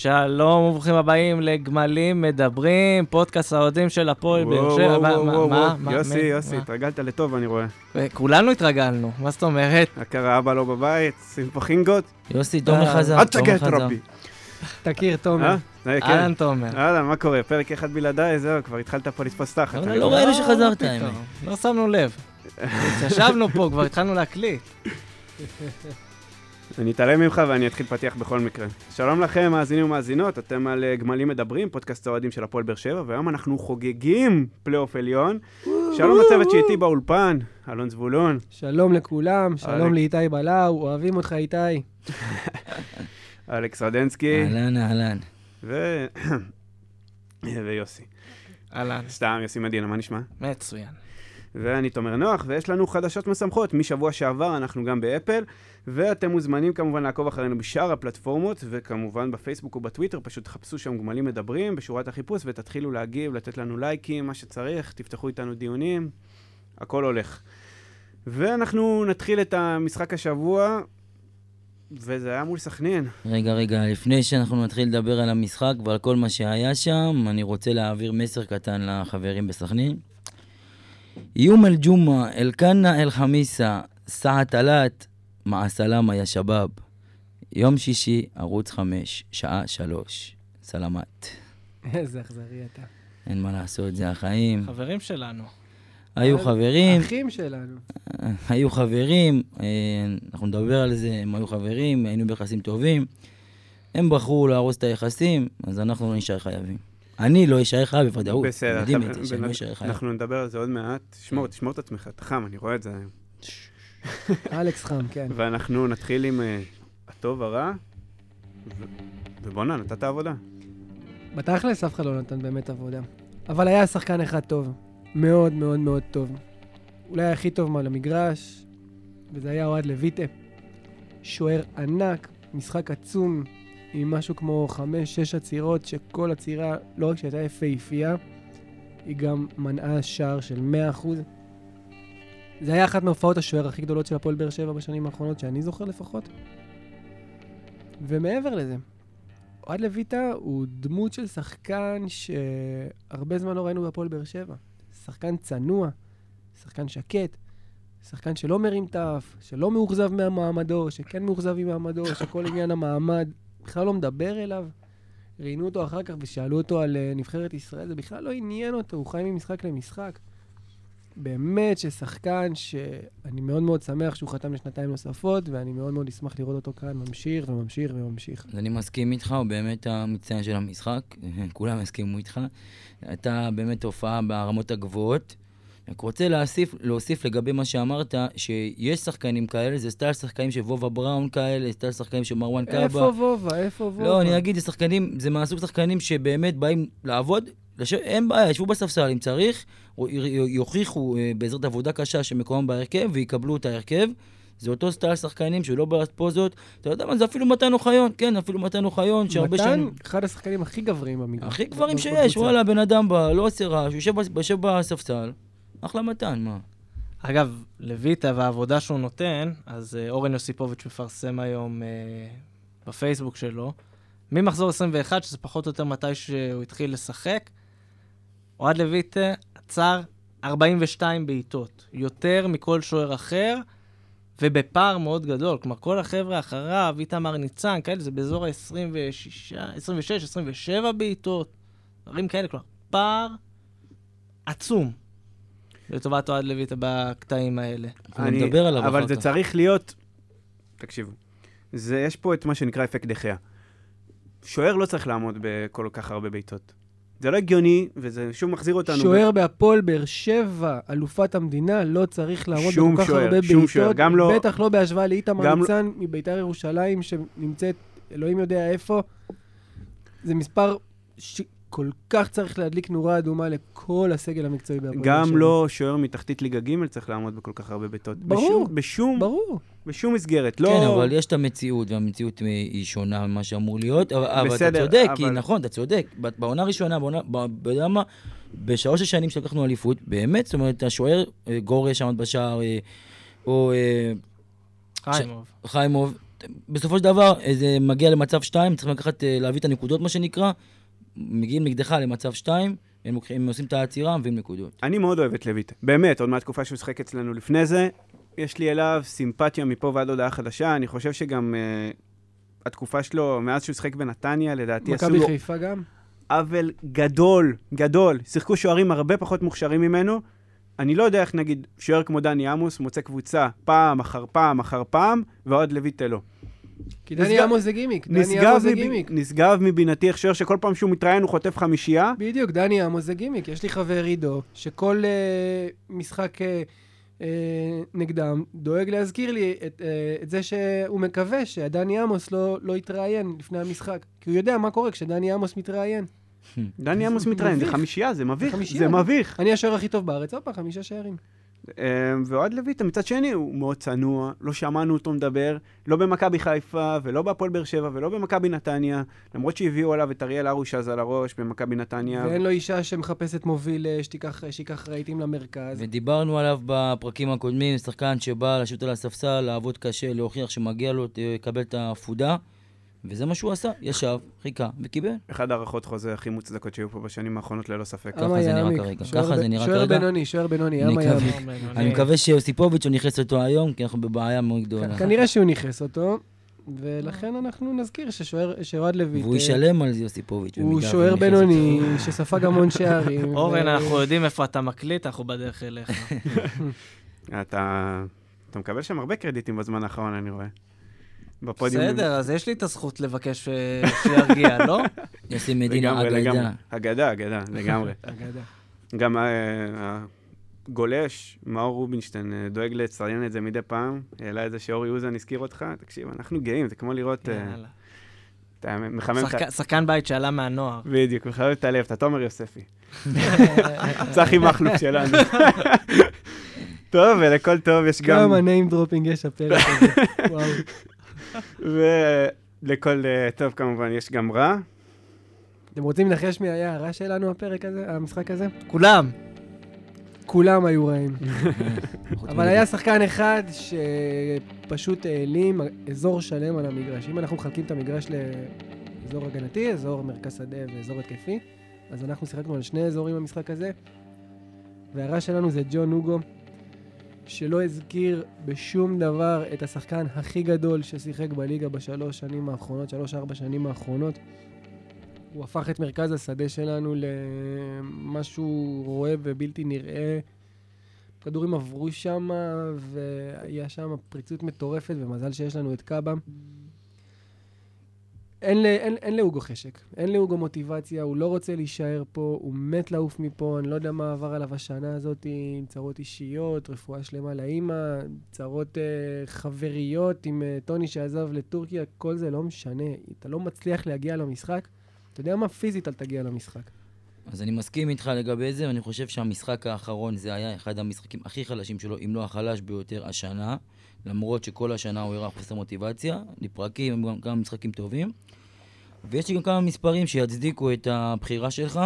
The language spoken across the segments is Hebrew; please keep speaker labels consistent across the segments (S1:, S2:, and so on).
S1: שלום וברוכים הבאים לגמלים מדברים, פודקאסט האוהדים של הפועל באר שבע.
S2: וואו,
S1: מה-
S2: וואו,
S1: מה-
S2: וואו.
S1: מה-
S2: יוסי,
S1: מה-
S2: יוסי,
S1: מה?
S2: התרגלת לטוב, אני רואה.
S1: כולנו התרגלנו, מה זאת אומרת?
S2: הכרה אבא לא בבית, שים פה חינגות.
S3: יוסי, תומר
S1: אה,
S3: חזר,
S2: אל תגע את. רבי.
S4: תכיר, תומר.
S2: אה? אה, כן.
S1: אהלן תומר.
S2: אהלן, מה קורה? פרק אחד בלעדיי, זהו, כבר התחלת פה לתפוס תחת.
S3: אבל לא. ראינו שחזרת,
S1: מה
S3: האמת.
S1: לא שמנו לב. ישבנו פה, כבר התחלנו להקליט.
S2: אני אתעלם ממך ואני אתחיל פתיח בכל מקרה. שלום לכם, מאזינים ומאזינות, אתם על אה, גמלים מדברים, פודקאסט האוהדים של הפועל באר שבע, והיום אנחנו חוגגים פלייאוף עליון. שלום לצוות שאיתי באולפן, אלון זבולון.
S4: שלום לכולם, שלום. לאיתי בלאו, אוהבים אותך איתי.
S2: אלכס רדנסקי
S3: אהלן, אהלן.
S2: ו... ויוסי.
S1: אהלן,
S2: סתם, יוסי מדינה, מה נשמע?
S1: מצוין.
S2: ואני תומר נוח, ויש לנו חדשות משמחות. משבוע שעבר אנחנו גם באפל, ואתם מוזמנים כמובן לעקוב אחרינו בשאר הפלטפורמות, וכמובן בפייסבוק ובטוויטר, פשוט תחפשו שם גמלים מדברים בשורת החיפוש, ותתחילו להגיב, לתת לנו לייקים, מה שצריך, תפתחו איתנו דיונים, הכל הולך. ואנחנו נתחיל את המשחק השבוע, וזה היה מול סכנין.
S3: רגע, רגע, לפני שאנחנו נתחיל לדבר על המשחק ועל כל מה שהיה שם, אני רוצה להעביר מסר קטן לחברים בסכנין. יום אל-ג'ומעה, אל-כנה אל-חמיסה, סעה תלת, מע סלאמה יא שבאב. יום שישי, ערוץ 5, שעה 3. סלמת.
S4: איזה אכזרי אתה.
S3: אין מה לעשות, זה החיים.
S1: חברים שלנו.
S3: היו חברים,
S4: אחים שלנו.
S3: היו חברים, אה, אנחנו נדבר על זה, הם היו חברים, היינו ביחסים טובים. הם בחרו להרוס את היחסים, אז אנחנו לא נשאר חייבים. אני לא אשאר חייב בוודאות.
S2: בסדר,
S3: יודעים את זה, שאני לא אשאר חייב.
S2: אנחנו נדבר על זה עוד מעט. תשמור, תשמור את עצמך, אתה חם, אני רואה את זה היום.
S4: אלכס חם, כן.
S2: ואנחנו נתחיל עם אה, הטוב, הרע, ובואנה, נתת עבודה.
S4: בתכלס אף אחד לא נתן באמת עבודה. אבל היה שחקן אחד טוב. מאוד מאוד מאוד טוב. אולי הכי טוב מעל המגרש, וזה היה אוהד לויטה. שוער ענק, משחק עצום, עם משהו כמו חמש-שש עצירות, שכל עצירה, לא רק שהייתה יפהפייה, היא גם מנעה שער של 100%. זה היה אחת מהופעות השוער הכי גדולות של הפועל באר שבע בשנים האחרונות, שאני זוכר לפחות. ומעבר לזה, אוהד לויטה הוא דמות של שחקן שהרבה זמן לא ראינו בהפועל באר שבע. שחקן צנוע, שחקן שקט, שחקן שלא מרים תף, שלא מאוכזב מהמעמדו, שכן מאוכזב ממעמדו, שכל עניין המעמד בכלל לא מדבר אליו. ראיינו אותו אחר כך ושאלו אותו על אה, נבחרת ישראל, זה בכלל לא עניין אותו, הוא חי ממשחק למשחק. באמת ששחקן שאני מאוד מאוד שמח שהוא חתם לשנתיים נוספות, ואני מאוד מאוד אשמח לראות אותו כאן ממשיך וממשיך וממשיך.
S3: אז אני מסכים איתך, הוא באמת המצטיין של המשחק, כולם הסכימו איתך. הייתה באמת הופעה ברמות הגבוהות. רק רוצה להוסיף, להוסיף לגבי מה שאמרת, שיש שחקנים כאלה, זה סטייל שחקנים של וובה בראון כאלה, סטייל שחקנים של מרואן קאבה.
S4: איפה וובה? איפה וובה?
S3: לא, אני אגיד, זה שחקנים, זה מהסוג שחקנים שבאמת באים לעבוד, לש... אין בעיה, ישבו בספסל אם צריך, יוכיחו אה, בעזרת עבודה קשה שמקומם בהרכב, ויקבלו את ההרכב. זה אותו סטייל שחקנים שהוא לא בעל פוזות. אתה יודע מה, זה אפילו מתן אוחיון, כן, אפילו מתן אוחיון, שהרבה
S4: מתן,
S3: שנים...
S4: אחד השחקנים הכי גבריים במגרש.
S3: הכי גברים שיש,
S4: בקבוצה.
S3: וואלה, בן אדם בא, לא עושה רעש, יושב בספסל, אחלה מתן, מה?
S1: אגב, לויטה והעבודה שהוא נותן, אז אה, אורן יוסיפוביץ' מפרסם היום אה, בפייסבוק שלו, ממחזור 21, שזה פחות או יותר מתי שהוא התחיל לשחק, אוהד לויטה עצר 42 בעיטות, יותר מכל שוער אחר, ובפער מאוד גדול. כלומר, כל החבר'ה אחריו, איתמר ניצן, כאלה, זה באזור ה-26, 26, 27 בעיטות, דברים כאלה, כלומר, פער עצום. לטובת אוהד לויטה בקטעים האלה.
S3: גם נדבר עליו
S2: אבל
S3: אחר
S2: זה
S3: כך.
S2: צריך להיות... תקשיבו, זה, יש פה את מה שנקרא אפקט דחיה. שוער לא צריך לעמוד בכל כך הרבה בעיטות. זה לא הגיוני, וזה שוב מחזיר אותנו...
S4: שוער בהפועל באר שבע, אלופת המדינה, לא צריך
S2: שום
S4: בכל כך
S2: שוער,
S4: הרבה
S2: שום שוער,
S4: בעיטות,
S2: לא-
S4: בטח לא בהשוואה לאיתמר
S2: לא-
S4: ניצן מביתר ירושלים, שנמצאת, אלוהים יודע איפה. זה מספר שכל כך צריך להדליק נורה אדומה לכל הסגל המקצועי בהפועל באר שבע.
S2: גם לא שוער מתחתית ליגה ג' צריך לעמוד בכל כך הרבה בעיטות.
S4: ברור,
S2: בשום, בשום,
S4: ברור.
S2: בשום מסגרת. לא...
S3: כן, אבל יש את המציאות, והמציאות היא שונה ממה שאמור להיות, אבל, אבל אתה
S2: בסדר,
S3: צודק, כי
S2: אבל-
S3: נכון, אתה צודק. בעונה הראשונה, בעונה, אתה יודע מה, בשלוש השנים שלקחנו אליפות, באמת, זאת אומרת, השוער, אה, גורש עמד בשער, אה, או אה,
S1: חיימוב.
S3: חיימוב, בסופו של דבר, זה מגיע למצב 2, צריכים לקחת, להביא את הנקודות, מה שנקרא. מגיעים נגדך למצב 2, הם, לוקחים- הם עושים את העצירה, מביאים נקודות.
S2: אני מאוד אוהב את לויט. באמת, עוד מהתקופה שהוא שיחק אצלנו לפני זה, יש לי אליו סימפתיה מפה ועד הודעה חדשה. אני חושב שגם uh, התקופה שלו, מאז שהוא שיחק בנתניה, לדעתי עשו
S4: מכבי
S2: לו
S4: חיפה גם.
S2: עוול גדול, גדול. שיחקו שוערים הרבה פחות מוכשרים ממנו. אני לא יודע איך נגיד שוער כמו דני עמוס מוצא קבוצה פעם אחר פעם אחר פעם, ועוד לויטה לא.
S4: כי דני עמוס זה גימיק. דני עמוס זה. גימיק.
S2: נשגב מבינתי איך שוער שכל פעם שהוא מתראיין הוא חוטף חמישייה.
S4: בדיוק, דני עמוס זה גימיק. יש לי חבר עידו, שכל אה, משחק אה, אה, נגדם דואג להזכיר לי את, אה, את זה שהוא מקווה שדני עמוס לא, לא יתראיין לפני המשחק. כי הוא יודע מה קורה כשדני עמוס מתראיין.
S2: דני עמוס מתראיין, זה. חמישייה, זה מביך. זה מביך.
S4: אני השוער הכי טוב בארץ, הופה, חמישה שערים.
S2: אה, ואוהד לויטה, מצד שני, הוא מאוד צנוע, לא שמענו אותו מדבר, לא במכבי חיפה, ולא בהפועל באר שבע, ולא במכבי נתניה, למרות שהביאו עליו את אריאל ארושז על הראש במכבי נתניה.
S4: ואין לו אישה שמחפשת מוביל אה, שתיקח, שייקח רהיטים למרכז.
S3: ודיברנו עליו בפרקים הקודמים, שחקן שבא לשוט על הספסל, לעבוד קשה, להוכיח שמגיע לו, לקבל את העפודה, וזה מה שהוא עשה, ישב, חיכה וקיבל.
S2: אחד הערכות חוזה הכי מוצדקות שהיו פה בשנים האחרונות, ללא ספק.
S3: ככה
S4: אמה
S3: זה נראה. כרגע.
S4: שוער
S3: ככה זה נראה
S4: שוער
S3: כרגע.
S4: בינוני, שוער בינוני, אמה. יעמיק.
S3: אני מקווה שיוסיפוביץ' הוא נכנס אותו היום, כי אנחנו בבעיה מאוד גדולה.
S4: כנראה שהוא נכנס אותו, ולכן אנחנו נזכיר ששוער- שאוהד לויט...
S3: והוא
S4: אה,
S3: ישלם על זה יוסיפוביץ'.
S4: הוא שוער בינוני, שספג המון שערים.
S1: אורן, אנחנו יודעים איפה אתה מקליט, אנחנו בדרך אליך.
S2: אתה, אתה מקבל שם הרבה קרדיטים בזמן האחרון, אני רואה. בפודיום.
S1: בסדר, אז יש לי את הזכות לבקש אה, שירגיע, לא?
S3: אותו. יוסי מדינה. אגדה.
S2: אגדה, אגדה, לגמרי.
S4: אגדה.
S2: גם אה, הגולש, מאור רובינשטיין, אה, דואג לציין את זה מדי פעם. העלה את זה שאורי אוזן הזכיר אותך. תקשיב, אנחנו גאים, זה כמו לראות...
S1: יאללה.
S2: אתה מחמם את ה...
S1: שחק- שחקן בית שעלה מהנוער.
S2: בדיוק, מחמם את הלב, אתה תומר יוספי. צחי מכלוף שלנו. טוב, ולכל טוב יש גם...
S4: כמה name dropping יש הפרק הזה. וואו.
S2: ולכל אה, טוב כמובן יש גם רע.
S4: אתם רוצים לנחש מי היה הרע שלנו הפרק הזה, המשחק הזה?
S1: כולם.
S4: כולם היו רעים. אבל. היה שחקן אחד שפשוט העלים אזור שלם על המגרש. אם אנחנו מחלקים את המגרש לאזור הגנתי, אזור מרכז שדה ואזור התקפי, אז אנחנו שיחקנו על שני אזורים במשחק הזה, והרע שלנו זה ג'ון אוגו, שלא הזכיר בשום דבר את השחקן הכי גדול ששיחק בליגה בשלוש שנים האחרונות, שלוש-ארבע שנים האחרונות. הוא הפך את מרכז השדה שלנו למשהו רואה ובלתי נראה. כדורים עברו שם, והיה שם פריצות מטורפת, ומזל שיש לנו את קאבה. אין, אין, אין לאוגו חשק, אין לאוגו מוטיבציה, הוא לא רוצה להישאר פה, הוא מת לעוף מפה, אני לא יודע מה עבר עליו השנה הזאת עם צרות אישיות, רפואה שלמה לאימא, צרות אה, חבריות עם אה, טוני שעזב לטורקיה, כל זה לא משנה. אתה לא מצליח להגיע למשחק, אתה יודע מה? פיזית אל תגיע למשחק.
S3: אז אני מסכים איתך לגבי זה, ואני חושב שהמשחק האחרון זה היה אחד המשחקים הכי חלשים שלו, אם לא החלש ביותר השנה, למרות שכל השנה הוא הראה חוסר מוטיבציה, לפרקים, גם כמה משחקים טובים. ויש לי גם כמה מספרים שיצדיקו את הבחירה שלך.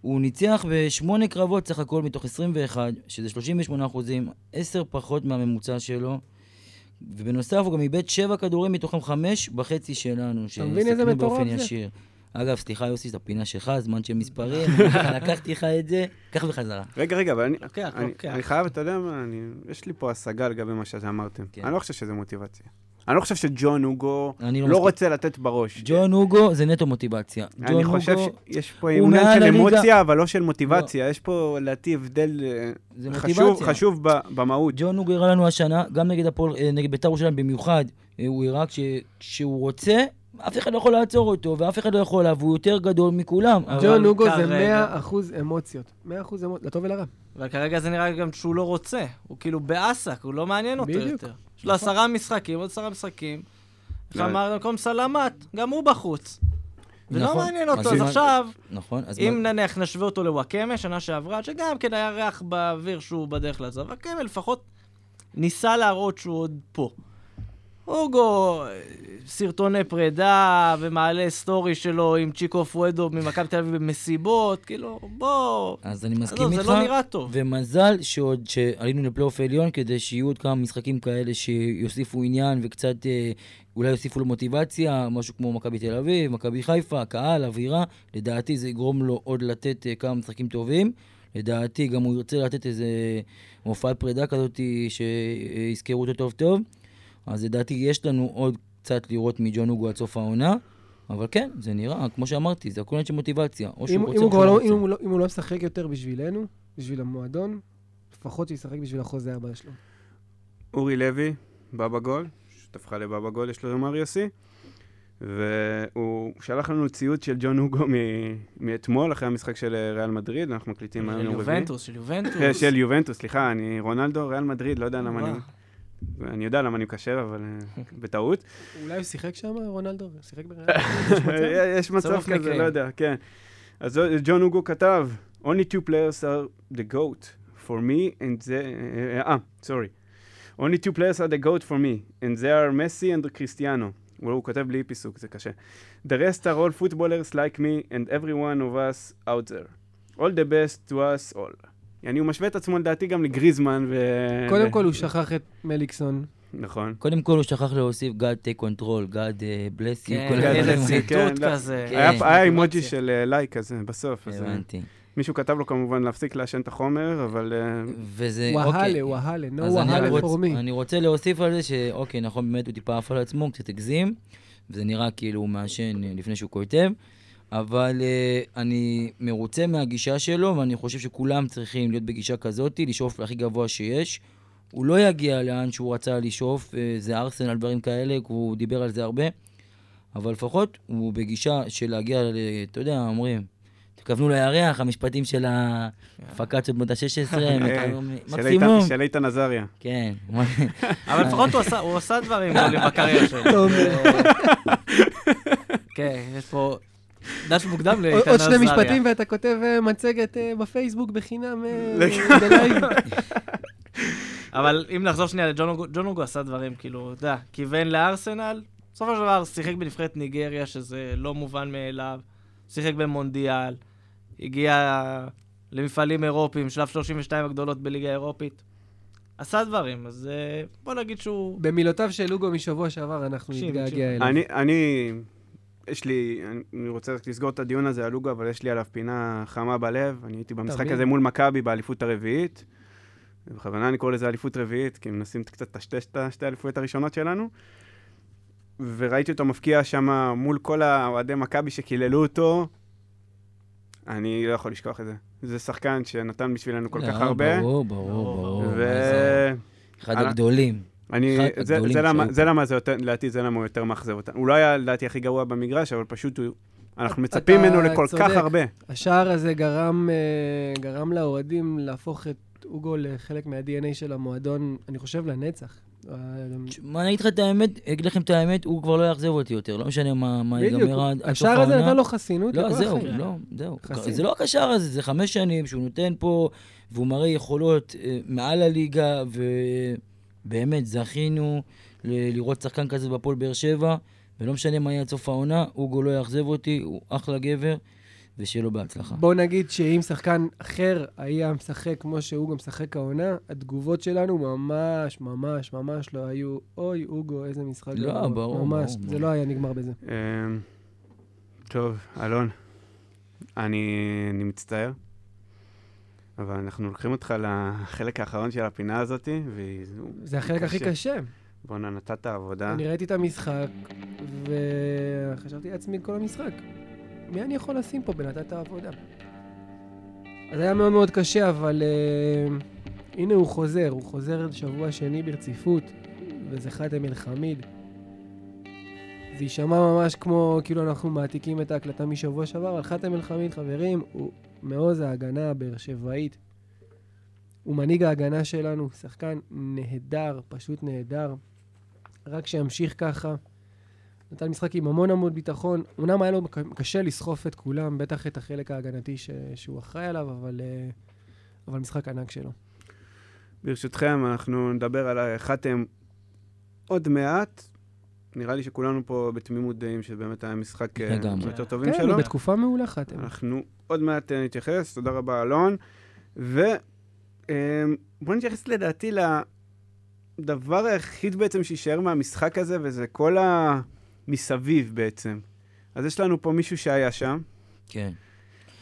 S3: הוא ניצח בשמונה קרבות סך הכל מתוך 21, שזה 38 אחוזים, 10 פחות מהממוצע שלו. ובנוסף הוא גם איבד 7 כדורים מתוכם 5 בחצי שלנו,
S4: מבין איזה מטורף
S3: באופן
S4: זה?
S3: ישיר. אגב, סליחה יוסי, זו הפינה שלך, זמן של מספרים, לקחתי לך את זה, קח בחזרה.
S2: רגע, רגע, אבל אני,
S1: לוקח,
S2: אני,
S1: לוקח.
S2: אני חייב, אתה יודע מה, אני, יש לי פה השגה לגבי מה שאמרתם.
S3: כן.
S2: אני לא חושב שזה מוטיבציה. אני לא חושב שג'ון
S3: אני
S2: לא
S3: מסכים.
S2: רוצה לתת בראש.
S3: ג'ון אוגו זה נטו מוטיבציה.
S2: אני חושב
S3: אוגו
S2: שיש פה עניין של
S3: הליגה.
S2: אמוציה, אבל לא של מוטיבציה. יש פה, לדעתי, הבדל אה, חשוב. חשוב ב- במהות.
S3: ג'ון אוגו הראה לנו השנה, גם נגד הפועל, אה, נגד בית"ר ירושלים במיוחד, אה, הוא הראה כש- כשהוא רוצה, אף אחד לא יכול לעצור אותו, ואף אחד לא יכול עליו, והוא יותר גדול מכולם.
S4: ג'ון אוגו זה
S1: כרגע-
S4: 100% אמוציות. 100% אמוציות, לטוב ולרע.
S1: אבל כרגע זה נראה גם שהוא לא רוצה. הוא כאילו באסק, הוא לא מעניין אותו
S4: בדיוק.
S1: יותר. יש לו עשרה משחקים, עוד עשרה משחקים. איך
S2: לא.
S1: אמר במקום סלמת, גם הוא בחוץ. ולא
S3: נכון.
S1: מעניין אותו,
S3: אז
S1: עכשיו,
S3: נכון, אז
S1: אם
S3: מה-
S1: נניח נשווה אותו לוואקמה, שנה שעברה, שגם כן היה ריח באוויר שהוא בדרך לעזוב, וואקמה לפחות ניסה להראות שהוא עוד פה. אוגו, סרטוני פרידה, ומעלה סטורי שלו עם צ'יקו פואדו ממכבי תל אביב במסיבות, כאילו, בוא...
S3: אז אני מסכים איתך.
S1: זה לא נראה טוב.
S3: ומזל שעוד שעלינו לפלייאוף העליון, כדי שיהיו עוד כמה משחקים כאלה שיוסיפו עניין וקצת אה, אולי יוסיפו לו מוטיבציה, משהו כמו מכבי תל אביב, מכבי חיפה, קהל, אווירה. לדעתי זה יגרום לו עוד לתת אה, כמה משחקים טובים. לדעתי גם הוא ירצה לתת איזה הופעת פרידה כזאת שיזכרו אותו טוב טוב. אז לדעתי יש לנו עוד קצת לראות מג'ון אוגו עד סוף העונה. אבל כן, זה נראה, כמו שאמרתי, זה הכל עניין של מוטיבציה. או
S4: אם
S3: שהוא
S4: אם
S3: רוצה
S4: הוא
S3: או
S4: כבר
S3: שהוא
S4: לא-. אם הוא לא- אם הוא לא משחק יותר בשבילנו, בשביל המועדון, לפחות שישחק בשביל החוזה הבא שלו.
S2: אורי לוי, בבא גול, שותפך לבבא גול, יש לו לומר יוסי. והוא שלח לנו ציוץ של ג'ון הוגו מ- מאתמול, אחרי המשחק של אה, ריאל מדריד, אנחנו מקליטים היום
S1: של
S2: יום רביעי.
S1: יובנטוס, של יובנטוס.
S2: כן, של יובנטוס, סליחה, אני רונלדו, ריאל מדריד, לא יודע למה אני... אני יודע למה אני מקשר, אבל אה, בטעות.
S4: אולי הוא שיחק שם, רונלדו? שיחק בריאל?
S2: יש מצב כזה. לא יודע, כן. אז ג'ון הוגו כתב, only two players are the goat for me and זה... אה, sorry. only two players are the goat for me and they are Messi and Cristiano. הוא הוא כותב בלי פיסוק, זה קשה. The rest are all footballers like me and every one of us out there. all the best to us all. יעני, הוא משווה את עצמו לדעתי גם לגריזמן ו...
S4: קודם כל הוא שכח את מליקסון.
S2: נכון.
S3: קודם כל הוא שכח להוסיף God take control, God uh, bless you,
S1: כן,
S3: כל
S2: כן,
S1: איזה
S3: האלה.
S2: כן,
S1: ציטוט
S2: לא.
S1: כזה.
S3: כן.
S2: היה היה אימוג'י. של אה, לייק כזה בסוף. אז, אה,
S3: הבנתי.
S2: מישהו כתב לו כמובן להפסיק לעשן את החומר, אבל אה,
S3: וזה, אוקיי.
S4: וואהלה, וואהלה, no
S3: אז אני
S4: וואהלה
S3: רק
S4: for
S3: רוצ-
S4: me.
S3: אני רוצה להוסיף על זה שאוקיי, נכון, באמת הוא טיפה עף על עצמו, קצת הגזים, וזה נראה כאילו הוא מעשן אה, לפני שהוא כותב, אבל uh, אני מרוצה מהגישה שלו, ואני חושב שכולם צריכים להיות בגישה כזאת, לשאוף להכי גבוה שיש. הוא לא יגיע לאן שהוא רצה לשאוף, אה, זה ארסנל, דברים כאלה, הוא דיבר על זה הרבה, אבל לפחות הוא בגישה של להגיע, ל- אתה יודע, אומרים, תכוונו לירח, המשפטים של הפקציות בנות ה-16,
S2: אה, של
S3: מקסימום.
S2: של איתן עזריה.
S3: כן,
S1: אבל לפחות הוא עשה- הוא עשה דברים גדולים בקריירה שלו. כן, יש פה דש מוקדם
S4: עוד
S1: לאיתן
S4: עוד
S1: עזריה.
S4: שני משפטים ואתה כותב אה, מצגת אה, בפייסבוק בחינם אה. בלייב.
S1: אבל אם נחזור שנייה לג'ון אוגו, עשה דברים, כאילו, אתה יודע, כיוון לארסנל, בסופו של דבר שיחק בנבחרת ניגריה, שזה לא מובן מאליו, שיחק במונדיאל, הגיע למפעלים אירופיים, שלב 32 הגדולות בליגה האירופית. עשה דברים, אז בוא נגיד שהוא...
S4: במילותיו של לוגו משבוע שעבר, אנחנו נתגעגע. אליו.
S2: אני, אני, יש לי, אני רוצה רק לסגור את הדיון הזה על לוגו, אבל יש לי עליו פינה חמה בלב. אני הייתי במשחק. הזה מול מכבי באליפות הרביעית. בכוונה אני קורא לזה אליפות רביעית, כי מנסים קצת לטשטש את השתי האליפויות הראשונות שלנו. וראיתי אותו מפקיע שם מול כל האוהדי מכבי שקיללו אותו. אני לא יכול לשכוח את זה. זה שחקן שנתן בשבילנו כל
S3: לא,
S2: כך הרבה.
S3: ברור, ברור, ברור.
S2: ו...
S3: אחד הגדולים.
S2: אני, זה, זה, למה, זה. למה זה יותר, לדעתי זה למה הוא יותר מאכזב אותנו. הוא לא היה לדעתי הכי גרוע במגרש, אבל פשוט הוא, אנחנו מצפים ממנו לכל
S4: צודק.
S2: כך הרבה.
S4: השער הזה גרם, אה, גרם לאוהדים להפוך את אוגו לחלק מה-DNA של המועדון, אני חושב, לנצח.
S3: מה אני אגיד לך את האמת, אגיד לכם את האמת, הוא כבר לא יאכזב אותי יותר, לא משנה מה ייגמר עד סוף
S4: השער הזה. נתן לו חסינות
S3: לא, זהו. לא, זהו. זה לא רק השער הזה, זה חמש שנים שהוא נותן פה, והוא מראה יכולות אה, מעל הליגה, ובאמת זכינו ל- לראות שחקן כזה בפועל באר שבע, ולא משנה מה יהיה עד סוף העונה, אוגו לא יאכזב אותי, הוא אחלה גבר, ושיהיה לו בהצלחה.
S4: בוא נגיד שאם שחקן אחר היה משחק כמו שהוא גם משחק העונה, התגובות שלנו ממש, ממש, ממש לא היו, אוי, אוגו, איזה משחק
S3: לא,
S4: גרוע."
S3: ברור,
S4: ממש,
S3: ברור,
S4: זה
S3: ברור.
S4: לא היה נגמר בזה.
S2: אמ, טוב, אלון, אני, אני מצטער, אבל אנחנו לוקחים אותך לחלק האחרון של הפינה הזאת, והוא
S4: זה החלק הכי קשה.
S2: בואנה, נתת עבודה.
S4: אני ראיתי את המשחק, וחשבתי לעצמי כל המשחק, מי אני יכול לשים פה בנתת העבודה? אז היה מאוד מאוד קשה, אבל uh, הנה הוא חוזר, הוא חוזר שבוע שני ברציפות, וזה חאתם אל-חמיד. זה יישמע ממש כמו, כאילו אנחנו מעתיקים את ההקלטה משבוע שעבר, אבל חאתם אל-חמיד, חברים, הוא מעוז ההגנה הבאר שבעית. הוא מנהיג ההגנה שלנו, שחקן נהדר, פשוט נהדר. רק שימשיך ככה. נתן משחק עם המון המון ביטחון. אמנם היה לו קשה לסחוף את כולם, בטח את החלק ההגנתי ש... שהוא אחראי עליו, אבל, אה, אבל משחק ענק שלו.
S2: ברשותכם, אנחנו נדבר על חתם עוד מעט, נראה לי שכולנו פה בתמימות דעים שבאמת היה משחק אה. יותר טובים
S4: כן,
S2: שלו.
S4: הוא בתקופה מעולחת.
S2: אנחנו עוד מעט אה, נתייחס, תודה רבה אלון. ובואו נתייחס לדעתי לדבר היחיד בעצם שיישאר מהמשחק הזה, וזה כל המסביב בעצם. אז יש לנו פה מישהו שהיה שם,
S3: כן.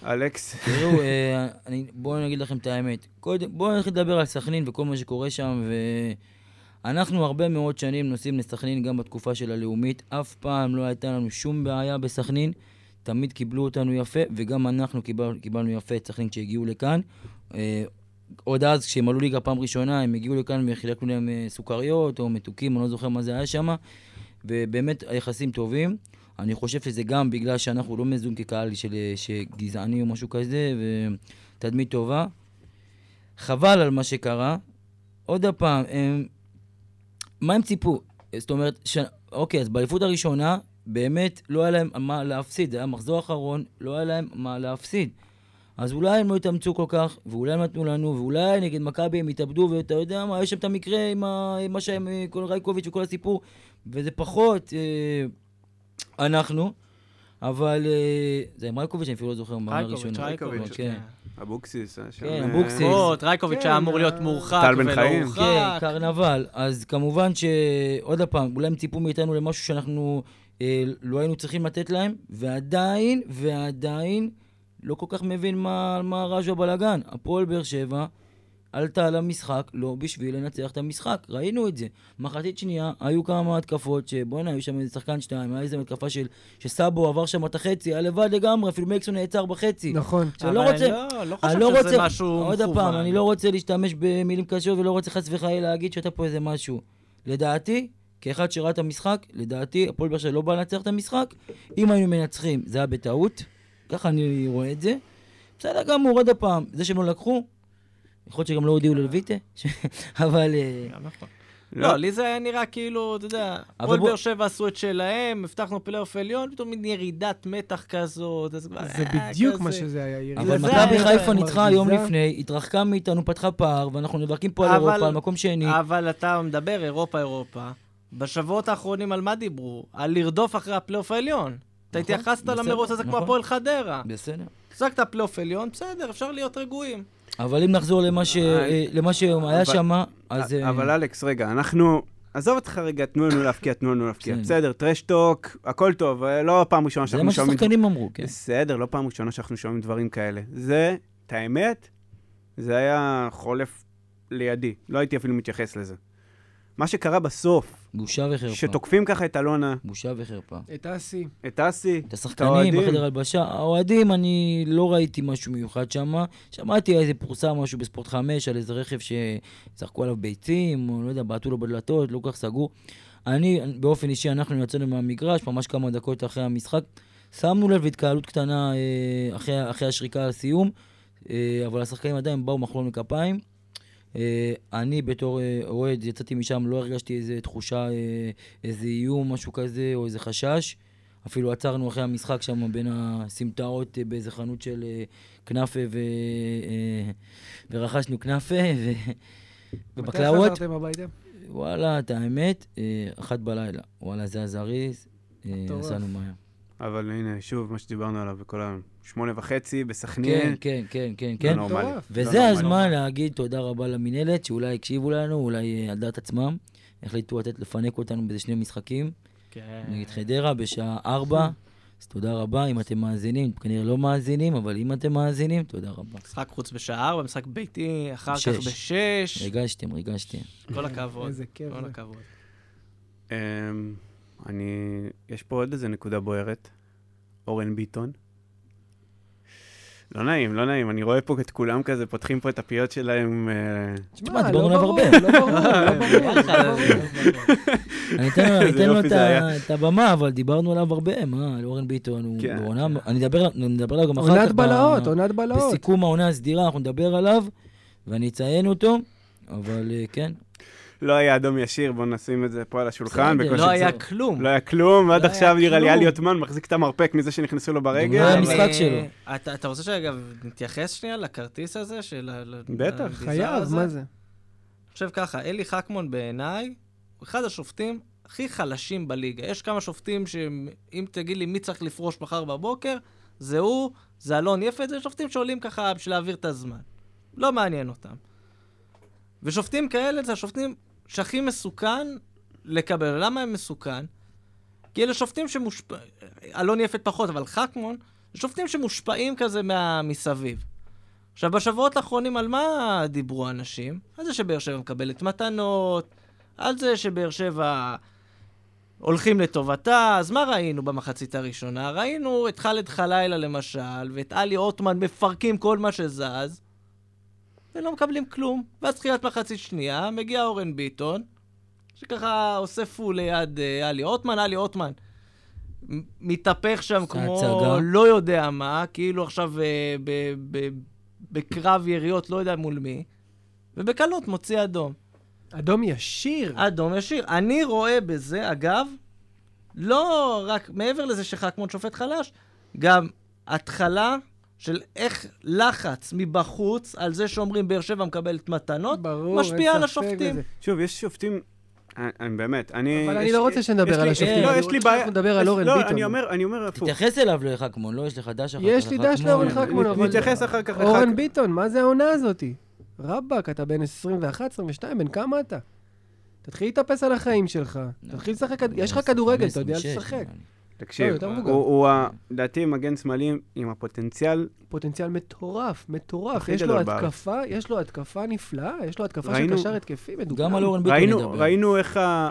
S2: אלכס.
S3: תראו, אה, בואו אני אגיד לכם את האמת. בואו נתחיל לדבר על סכנין וכל מה שקורה שם, ואנחנו הרבה מאוד שנים נוסעים לסכנין גם בתקופה של הלאומית. אף פעם לא הייתה לנו שום בעיה בסכנין. תמיד קיבלו אותנו יפה, וגם אנחנו קיבל, קיבלנו יפה את סכנין כשהגיעו לכאן. אה, עוד אז, כשהם עלו ליגה פעם ראשונה, הם הגיעו לכאן וחילקנו להם אה, סוכריות או מתוקים, אני לא זוכר מה זה היה שם, ובאמת היחסים טובים. אני חושב שזה גם בגלל שאנחנו לא מזוהים כקהל של, שגזעני או משהו כזה, ותדמית טובה. חבל על מה שקרה. עוד פעם, הם... מה הם ציפו? זאת אומרת, ש... אוקיי, אז באליפות הראשונה, באמת לא היה להם מה להפסיד. זה היה מחזור אחרון, לא היה להם מה להפסיד. אז אולי הם לא התאמצו כל כך, ואולי הם נתנו לנו, ואולי נגד מכבי הם התאבדו, ואתה יודע מה, יש שם את המקרה עם, ה... מה שהם, אה, כל רייקוביץ' וכל הסיפור, וזה פחות אה, אנחנו, אבל אה, זה עם רייקוביץ', אני אפילו לא זוכר מה
S1: רייקוביץ',
S3: הראשונה.
S1: רייקוביץ',
S3: כן.
S2: אבוקסיס, שם...
S3: כן,
S2: אה,
S3: אבוקסיס.
S1: רייקוביץ'
S4: כן,
S1: היה אמור להיות
S4: אה,
S1: מורחק
S2: טל בן
S1: ולא
S2: חיים.
S1: הורחק.
S3: כן, קרנבל. אז כמובן ש... עוד פעם, אולי הם ציפו מאיתנו למשהו שאנחנו אה, לא היינו צריכים לתת להם, ועדיין, ועדיין, לא כל כך מבין מה, מה הרעש והבלאגן. הפועל באר שבע עלתה למשחק לא בשביל לנצח את המשחק, ראינו את זה. מחצית שנייה, היו כמה התקפות שבואנה, היו שם איזה שחקן שתיים, היה איזה מתקפה של... שסאבו עבר שם את החצי, היה לבד לגמרי, אפילו מיקסון נעצר בחצי.
S4: נכון.
S3: לא
S1: אבל
S3: רוצה...
S1: לא, לא
S3: אני לא
S1: חושב שזה
S3: רוצה,
S1: משהו
S3: עוד
S1: מכוון.
S3: פעם, אני לא רוצה להשתמש במילים קשות ולא רוצה חס וחלילה להגיד שאתה פה איזה משהו. לדעתי, כאחד שראה את המשחק, לדעתי, הפועל באר שבע לא בא לנצח את המשחק. אם היינו מנצחים, זה היה בטעות. ככה אני רואה את זה. בסדר גמור, עוד פעם, זה שהם לא לקחו, יכול להיות שגם לא הודיעו ללויטה, אבל... אה,
S1: גם נכון.
S2: לא.
S1: לא, לי זה היה נראה כאילו, אתה יודע, הפועל באר שבע עשו את שלהם, הבטחנו פלייאוף עליון, פתאום מין ירידת מתח כזאת, אז כבר...
S4: זה
S1: אה,
S4: בדיוק. מה שזה היה. ירידה.
S3: אבל מכבי חיפה. ניצחה יום לפני, התרחקה מאיתנו, פתחה פער, ואנחנו נאבקים פה על אירופה, על מקום שני.
S1: אבל אתה מדבר, אירופה, אירופה. בשבועות האחרונים על מה דיברו? על לרדוף אחרי הפלייאוף העליון. אתה
S3: נכון,
S1: התייחסת
S3: בסדר,
S1: למרוץ הזה כמו
S3: נכון.
S1: הפועל חדרה.
S3: בסדר.
S1: השגת פלייאוף עליון, בסדר, אפשר להיות רגועים.
S3: אבל אם נחזור למה ש-
S2: אה,
S3: אה, שהיה שם, אז... אה,
S2: אבל אלכס, רגע, אנחנו... עזוב אותך רגע, תנו לנו להפקיע, תנו לנו להפקיע.
S3: בסדר.
S2: trash talk, הכל טוב, לא פעם ראשונה
S3: זה
S2: שאנחנו
S3: מה
S2: שומעים...
S3: ששחקנים אמרו, כן.
S2: בסדר, לא פעם ראשונה שאנחנו שומעים דברים כאלה. זה, את האמת, זה היה חולף לידי. לא הייתי אפילו מתייחס לזה. מה שקרה בסוף,
S3: בושה וחרפה.
S2: שתוקפים ככה את אלונה,
S3: בושה וחרפה.
S4: את אסי.
S2: את אסי,
S3: את השחקנים
S2: האוהדים.
S3: בחדר הלבשה, האוהדים, אני לא ראיתי משהו מיוחד שם. שמעתי איזה פורסם משהו בספורט 5 על איזה רכב שזרקו עליו ביצים, או לא יודע, בעטו לו בדלתות, לא כל כך סגור. אני, באופן אישי, אנחנו יצאנו מהמגרש ממש כמה דקות אחרי המשחק. שמנו לב להתקהלות קטנה אה, אחרי, אחרי השריקה על סיום, אה, אבל השחקנים עדיין באו מחלום מכפיים. אה, אני בתור אה, אוהד יצאתי משם, לא הרגשתי איזה תחושה, אה, איזה איום, משהו כזה, או איזה חשש. אפילו עצרנו אחרי המשחק שם בין הסמטאות באיזה חנות של כנאפה ו... ורכשנו כנאפה ו... ובקלאות.
S4: מתי חזרתם הביתה?
S3: וואלה, את האמת, אחת בלילה. וואלה, זה הזריז. נסענו מהר.
S2: אבל הנה, שוב, מה שדיברנו עליו בכל ה... שמונה וחצי
S3: כן,
S2: בסכנין.
S3: כן, כן, כן,
S2: לא
S3: כן.
S2: נורמלי.
S4: מטורף.
S2: לא
S3: וזה
S2: נורמלי.
S3: הזמן להגיד תודה רבה למינהלת, שאולי הקשיבו לנו, אולי אה, על דעת עצמם. החליטו לתת לפנק אותנו באיזה שני משחקים.
S1: כן.
S3: נגד חדרה בשעה 4. אז תודה רבה אם אתם מאזינים, כנראה לא מאזינים, אבל אם אתם מאזינים, תודה רבה.
S1: משחק חוץ בשעה 4, משחק ביתי, אחר כך
S3: בשש. ריגשתם, ריגשתם.
S1: כל הכבוד.
S4: איזה כיף
S1: כל. הכבוד.
S2: אני... יש פה עוד איזה נקודה בוערת. אורן ביטון. לא נעים, לא נעים. אני רואה פה את כולם כזה, פותחים פה את הפיות שלהם. אה,
S3: תשמע, דיברנו עליו
S4: ברור,
S3: הרבה.
S4: לא ברור, לא ברור, לא.
S3: אני אתן לו- את הבמה, אבל דיברנו עליו הרבה, מה, אורן ביטון, הוא
S2: כן.
S3: בעונה, אני אדבר נדבר עליו גם אחר כך.
S4: עונת בלהות, עונת בלהות.
S3: בסיכום העונה הסדירה, אנחנו נדבר עליו, ואני אציין אותו, אבל אה, כן,
S2: לא היה אדום ישיר, בואו נשים את זה פה על השולחן.
S1: לא היה כלום.
S2: לא היה כלום, ועד
S1: לא
S2: עכשיו נראה לי. אלי עותמן מחזיק את המרפק מזה שנכנסו לו ברגל.
S3: לא היה
S2: אבל-
S3: משחק
S1: אה,
S3: שלו.
S1: אתה אתה רוצה שאגב נתייחס שנייה לכרטיס הזה של
S2: בטח.
S4: חייב? מה זה?
S1: אני חושב ככה, אלי חכמון בעיניי, הוא אחד השופטים הכי חלשים בליגה. יש כמה שופטים שאם תגיד לי מי צריך לפרוש מחר בבוקר, זה הוא, זה אלון יפת, זה שופטים שעולים ככה בשביל להעביר את הזמן. לא מעניין אותם. ושופטים כאלה זה השופטים שהכי מסוכן לקבל. למה הם מסוכן? כי אלה שופטים שמושפעים, אלון יפת פחות, אבל חכמון, שופטים שמושפעים כזה מה... מסביב. עכשיו, בשבועות האחרונים על מה דיברו אנשים? על זה שבאר שבע מקבלת מתנות, על זה שבאר שבע הולכים לטובתה. אז מה ראינו במחצית הראשונה? ראינו את חאלד חלילה למשל, ואת עלי עותמן מפרקים כל מה שזז, ולא מקבלים כלום. ואז תחילת מחצית שנייה, מגיע אורן ביטון, שככה עושה פול ליד uh, עלי עותמן, עלי עותמן מתהפך שם כמו
S3: הצגה.
S1: לא יודע מה, כאילו עכשיו uh, ב- ב- בקרב יריות, לא יודע מול מי, ובקלות מוציא אדום.
S4: אדום ישיר.
S1: אדום ישיר. אני רואה בזה, אגב, לא רק מעבר לזה שחכמון שופט חלש, גם התחלה של איך לחץ מבחוץ על זה שאומרים באר שבע מקבלת מתנות,
S4: ברור,
S1: משפיע על השופטים.
S4: בזה.
S2: שוב, יש שופטים... אני, אני באמת, אני...
S4: אבל אני לא רוצה שנדבר על השופטים.
S2: לא,
S4: אני
S2: יש לי
S4: רוצה
S2: בעיה...
S4: שאנחנו נדבר על אורן
S2: לא,
S4: ביטון.
S2: אני אומר, אני אומר הפוך.
S3: תתייחס אליו לחכמון, לא, יש לך דש אחר כך.
S4: יש לי דש לאורן חכמון, אבל...
S2: נתייחס אחר כך
S4: אורן
S2: לחכמון.
S4: ביטון, מה זה העונה הזאתי? רבאק, אתה בן 21, 22, בן כמה אתה? תתחיל להתאפס על החיים שלך. תתחיל לשחק, יש לך כדורגל, אתה יודע לשחק.
S2: תקשיב,
S4: לא.
S2: הוא- הוא, ה- לדעתי מגן שמאלי עם הפוטנציאל,
S4: פוטנציאל מטורף, מטורף. יש לו. התקפה, יש לו התקפה נפלאה, יש לו התקפה של קשר התקפי מדובר.
S3: גם על אורן ביטון
S2: ראינו,
S3: נדבר.
S2: ראינו איך ה...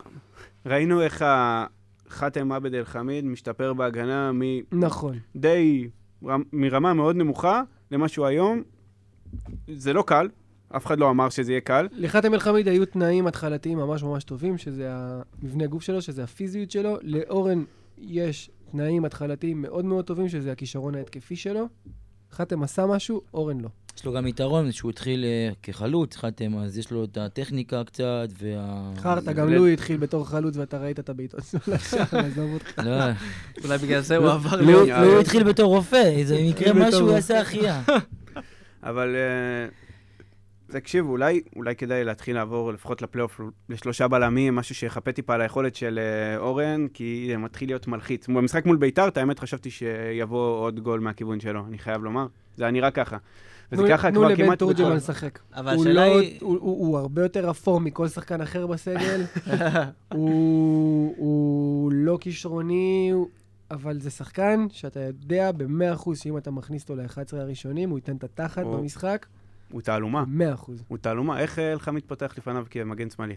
S2: ראינו איך ה... חאתם עבד אל חמיד משתפר בהגנה
S4: נכון.
S2: מדי... רמ- מרמה מאוד נמוכה למה שהוא היום. זה לא קל, אף אחד לא אמר שזה יהיה קל.
S4: לחאתם אל-חמיד היו תנאים התחלתיים ממש ממש טובים, שזה המבנה גוף שלו, שזה הפיזיות שלו. לאורן יש תנאים התחלתיים מאוד מאוד טובים, שזה הכישרון ההתקפי שלו. חאתם עשה משהו, אורן לא.
S3: יש לו גם יתרון שהוא התחיל אה, כחלוץ, חתם, אז יש לו את הטכניקה קצת, וה...
S4: חרטא, גם לואי התחיל בתור חלוץ ואתה ראית את הבעיטות שלו לשער, עזוב אותך.
S3: לא,
S1: אולי בגלל זה הוא עבר
S3: לא,
S1: להיות...
S3: לא, הוא התחיל בתור רופא, זה
S4: בתור
S3: משהו, הוא. יעשה החייאה.
S2: אבל אה, תקשיב, אולי, אולי כדאי להתחיל לעבור לפחות לפלייאוף לשלושה בלמים, משהו שיחפה טיפה על היכולת של אה, אורן, כי זה מתחיל להיות מלחיץ. במשחק מול ביתר, את האמת חשבתי שיבוא עוד גול מהכיוון שלו, אני חייב לומר. זה היה נראה ככה. וזה
S4: תנו-
S2: ככה
S4: תנו
S2: כבר
S4: לבן
S2: כמעט...
S4: תורג'מן
S2: בכל-
S4: לשחק.
S1: אבל
S4: הוא
S1: השאלה
S4: לא-
S1: היא...
S4: הוא- הוא הוא הרבה יותר אפור מכל שחקן אחר בסגל. הוא הוא לא כישרוני, אבל זה שחקן שאתה יודע ב-100% שאם אתה מכניס אותו ל-11 הראשונים, הוא ייתן את התחת במשחק,
S2: הוא תעלומה.
S4: 100%.
S2: הוא תעלומה. איך אה, אלחמיד פותח לפניו כמגן שמאלי?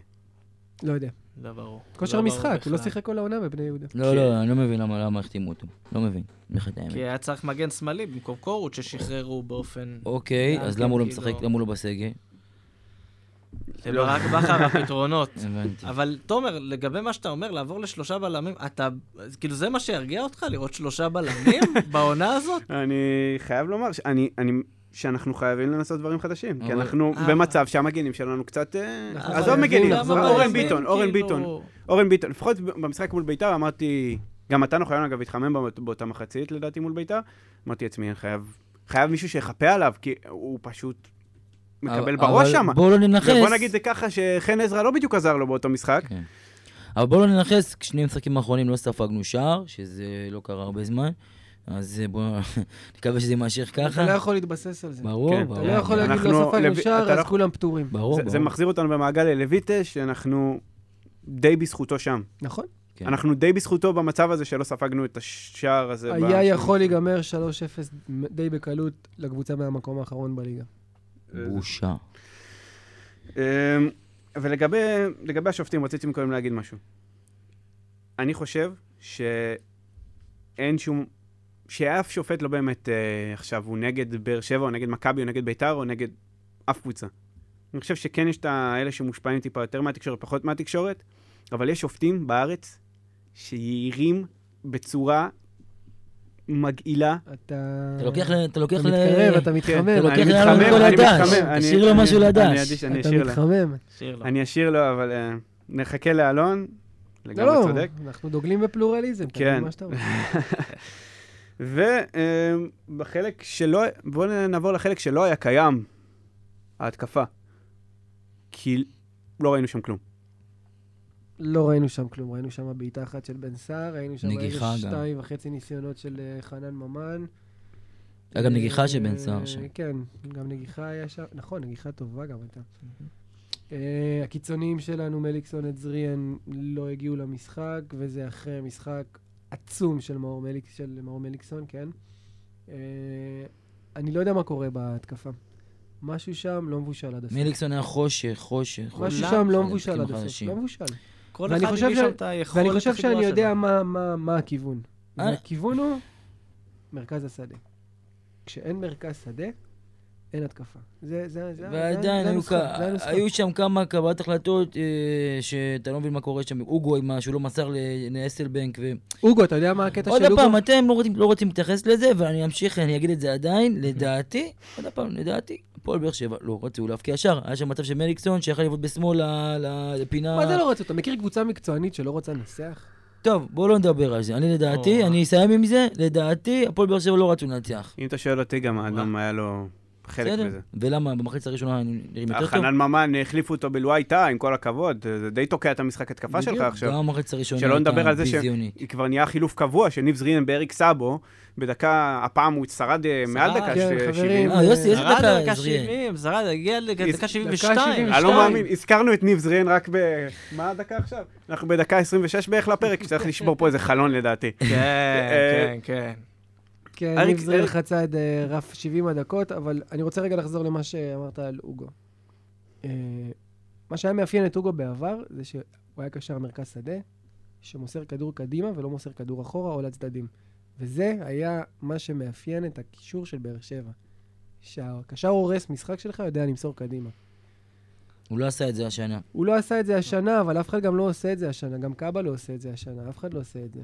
S4: לא יודע.
S1: לא ברור.
S4: כושר
S1: לא
S4: משחק, הוא לא. שיחק כל העונה בבני יהודה.
S3: לא, לא, אני לא מבין למה למה החתימו אותו. לא מבין, האמת.
S1: כי היה צריך מגן שמאלי במקום קורות ששחררו באופן...
S3: אוקיי, אז למה הוא לא
S1: כאילו-
S3: משחק? למה הוא לא בסגל?
S1: לברק בכר הפתרונות.
S3: הבנתי.
S1: אבל תומר, לגבי מה שאתה אומר, לעבור לשלושה בלמים, אתה... כאילו זה מה שירגיע אותך, לראות שלושה בלמים בעונה הזאת?
S2: אני חייב לומר. אני... שאנחנו חייבים לנסות דברים חדשים, כי אנחנו
S1: אה.
S2: במצב שהמגנים שלנו קצת... אה,
S4: אנחנו
S2: עזוב מגנים,
S4: לחזור
S2: אורן ביטון, אורן
S1: כאילו-
S2: ביטון. אורן ביטון, לפחות במשחק מול ביתר אמרתי, גם מתן אוחיון אגב התחמם באות- באותה מחצית לדעתי מול ביתר, אמרתי לעצמי, אני חייב, חייב מישהו שיחפה עליו, כי הוא פשוט מקבל
S3: אבל-
S2: בראש
S3: אבל
S2: שם.
S3: בואו לא ננכס.
S2: ובוא נגיד זה ככה שחן עזרא לא בדיוק עזר לו באותו משחק.
S3: כן. אבל בואו לא ננכס, שני המשחקים האחרונים לא ספגנו שער, שזה לא קרה הרבה זמן, אז אה, בואו נקווה שזה יימשך
S4: אתה לא
S3: ככה.
S4: יכול להתבסס על זה.
S3: ברור,
S2: כן.
S3: ברור.
S4: אתה לא יכול להגיד
S2: אנחנו-
S4: לא שער,
S2: אתה
S4: אז
S2: לא-
S4: כולם פטורים.
S3: ברור,
S2: זה-
S3: ברור.
S2: זה מחזיר אותנו במעגל ללויטה, שאנחנו די בזכותו שם.
S4: נכון.
S3: כן.
S2: אנחנו די בזכותו במצב הזה שלא ספגנו את השער הזה.
S4: היה יכול להיגמר 3-0 די בקלות לקבוצה מהמקום האחרון בליגה.
S3: בושה.
S2: אמ, ולגבי לגבי השופטים, רציתי מקודם להגיד משהו. אני חושב שאין שום... שאף שופט לא באמת אה, עכשיו הוא נגד באר שבע, או נגד מכבי, או נגד ביתר, או נגד אף קבוצה. אני חושב שכן יש את האלה שמושפעים טיפה יותר מהתקשורת, פחות מהתקשורת, אבל יש שופטים בארץ שיעירים בצורה מגעילה.
S4: אתה...
S3: אתה לוקח ל... אתה לוקח
S4: אתה
S3: ל...
S4: מתקרב, אתה מתחמם.
S3: אתה לוקח
S2: מתחמם,
S3: כל
S2: אני
S3: הדש.
S2: מתחמם, אני-
S3: תשאיר לו
S2: אני-
S3: משהו
S2: אני
S3: לדש.
S2: אדיש, אני
S4: אתה
S2: אשאיר לו.
S4: מתחמם.
S1: שיר לו.
S2: אני אשאיר לו, אבל אה, נחכה לאלון.
S4: לא,
S2: לגמרי
S4: לא,
S2: צודק.
S4: אנחנו דוגלים בפלורליזם. תגיד
S2: כן.
S4: מה שאתה רוצה.
S2: ובחלק שלא, בואו נעבור לחלק שלא היה קיים, ההתקפה. כי לא ראינו שם כלום.
S4: לא ראינו שם כלום, ראינו שם בעיטה אחת של בן סער, ראינו שם איזה. שתיים וחצי ניסיונות של אה, חנן ממן.
S3: היה גם נגיחה
S4: אה,
S3: של בן סער שם.
S4: כן, גם נגיחה היה שם, נכון, נגיחה טובה גם הייתה. אה, הקיצוניים שלנו, מליקסון עזריאן, לא הגיעו למשחק, וזה אחרי משחק עצום של מאור, מליק, של מאור מליקסון, כן. אה, אני לא יודע מה קורה בהתקפה. משהו שם לא מבושל עד הסוף.
S3: מליקסון היה חושך, חושך.
S4: משהו. שם לא
S3: של
S4: מבושל עד הסוף. לא מבושל.
S1: כל
S4: ואני
S1: אחד
S4: חושב
S1: הביא
S4: ש-
S1: שם את היכולת
S4: ואני חושב שאני יודע. מה, מה, מה הכיוון.
S3: אה.
S4: והכיוון הוא מרכז השדה. כשאין מרכז שדה, אין התקפה. זה, זה, זה,
S3: ועדיין
S4: זה
S3: היו כ-. היו שם כמה קבלת החלטות אה, שאתה לא מבין מה קורה שם. אוגו עם מה שהוא לא מסר לאסלבנק. ו-
S4: אוגו, אתה יודע מה הקטע
S3: עוד
S4: של אוגו?
S3: פעם, אתם לא רוצים- לא רוצים להתייחס לזה, ואני אמשיך, אני אגיד את זה עדיין. לדעתי, עוד פעם, לדעתי, הפועל באר שבע לא רצו להבקיע שער. היה שם מצב של מליקסון שיכל לבעוט בשמאל לפינה.
S4: מה זה לא רצו? אתה מכיר קבוצה מקצוענית שלא רוצה לנסח?
S3: טוב, בואו לא נדבר על זה. אני לדעתי. אני אסיים עם זה, לדעתי, הפועל באר שבע לא רצו לנצח.
S2: אם אתה שואל אותי, גם האדום היה לו חלק
S3: בסדר?
S2: בזה.
S3: ולמה? במחצית הראשונה נראים יותר טוב?
S2: חנן ממן, החליפו אותו בלואי טאה, עם כל הכבוד. זה די תוקע את המשחק התקפה שלך עכשיו.
S3: גם המחצית הראשונה
S2: שלא נדבר על זה
S3: ביזיונית.
S2: שהיא כבר נהיה חילוף קבוע, שניב זרינן באריק סאבו, בדקה, הפעם הוא שרד אה, מעל
S1: שרד,
S2: דקה
S4: כן,
S2: ש-
S4: חברים.
S2: 70.
S3: אה, יוסי, איזה
S1: זרד
S3: דקה
S1: לדקה
S3: עזריאל?
S1: 70, זרד, הגיע לדקה
S2: דקה
S1: 72.
S4: 72.
S2: אני לא מאמין, הזכרנו את ניב זרין רק ב... מה הדקה עכשיו? אנחנו בדקה 26 בערך לפרק, שצריך לשבור פה איזה חלון לדעתי.
S1: כן,
S2: אה,
S1: כן, כן.
S4: כן,
S2: אריק-
S4: ניב זרין
S2: אריק-
S4: חצה את אה, רף 70 הדקות, אבל אני רוצה רגע לחזור למה שאמרת על אוגו. אה, מה שהיה מאפיין את אוגו בעבר, זה שהוא היה קשר מרכז שדה, שמוסר כדור קדימה ולא מוסר כדור אחורה או לצדדים. וזה היה מה שמאפיין את הקישור של באר שבע. שהקשר הורס משחק שלך יודע למסור קדימה.
S3: הוא לא עשה את זה השנה.
S4: הוא לא עשה את זה השנה, אבל אף אחד גם לא עושה את זה השנה. גם קאבה לא עושה את זה השנה, אף אחד לא עושה את זה.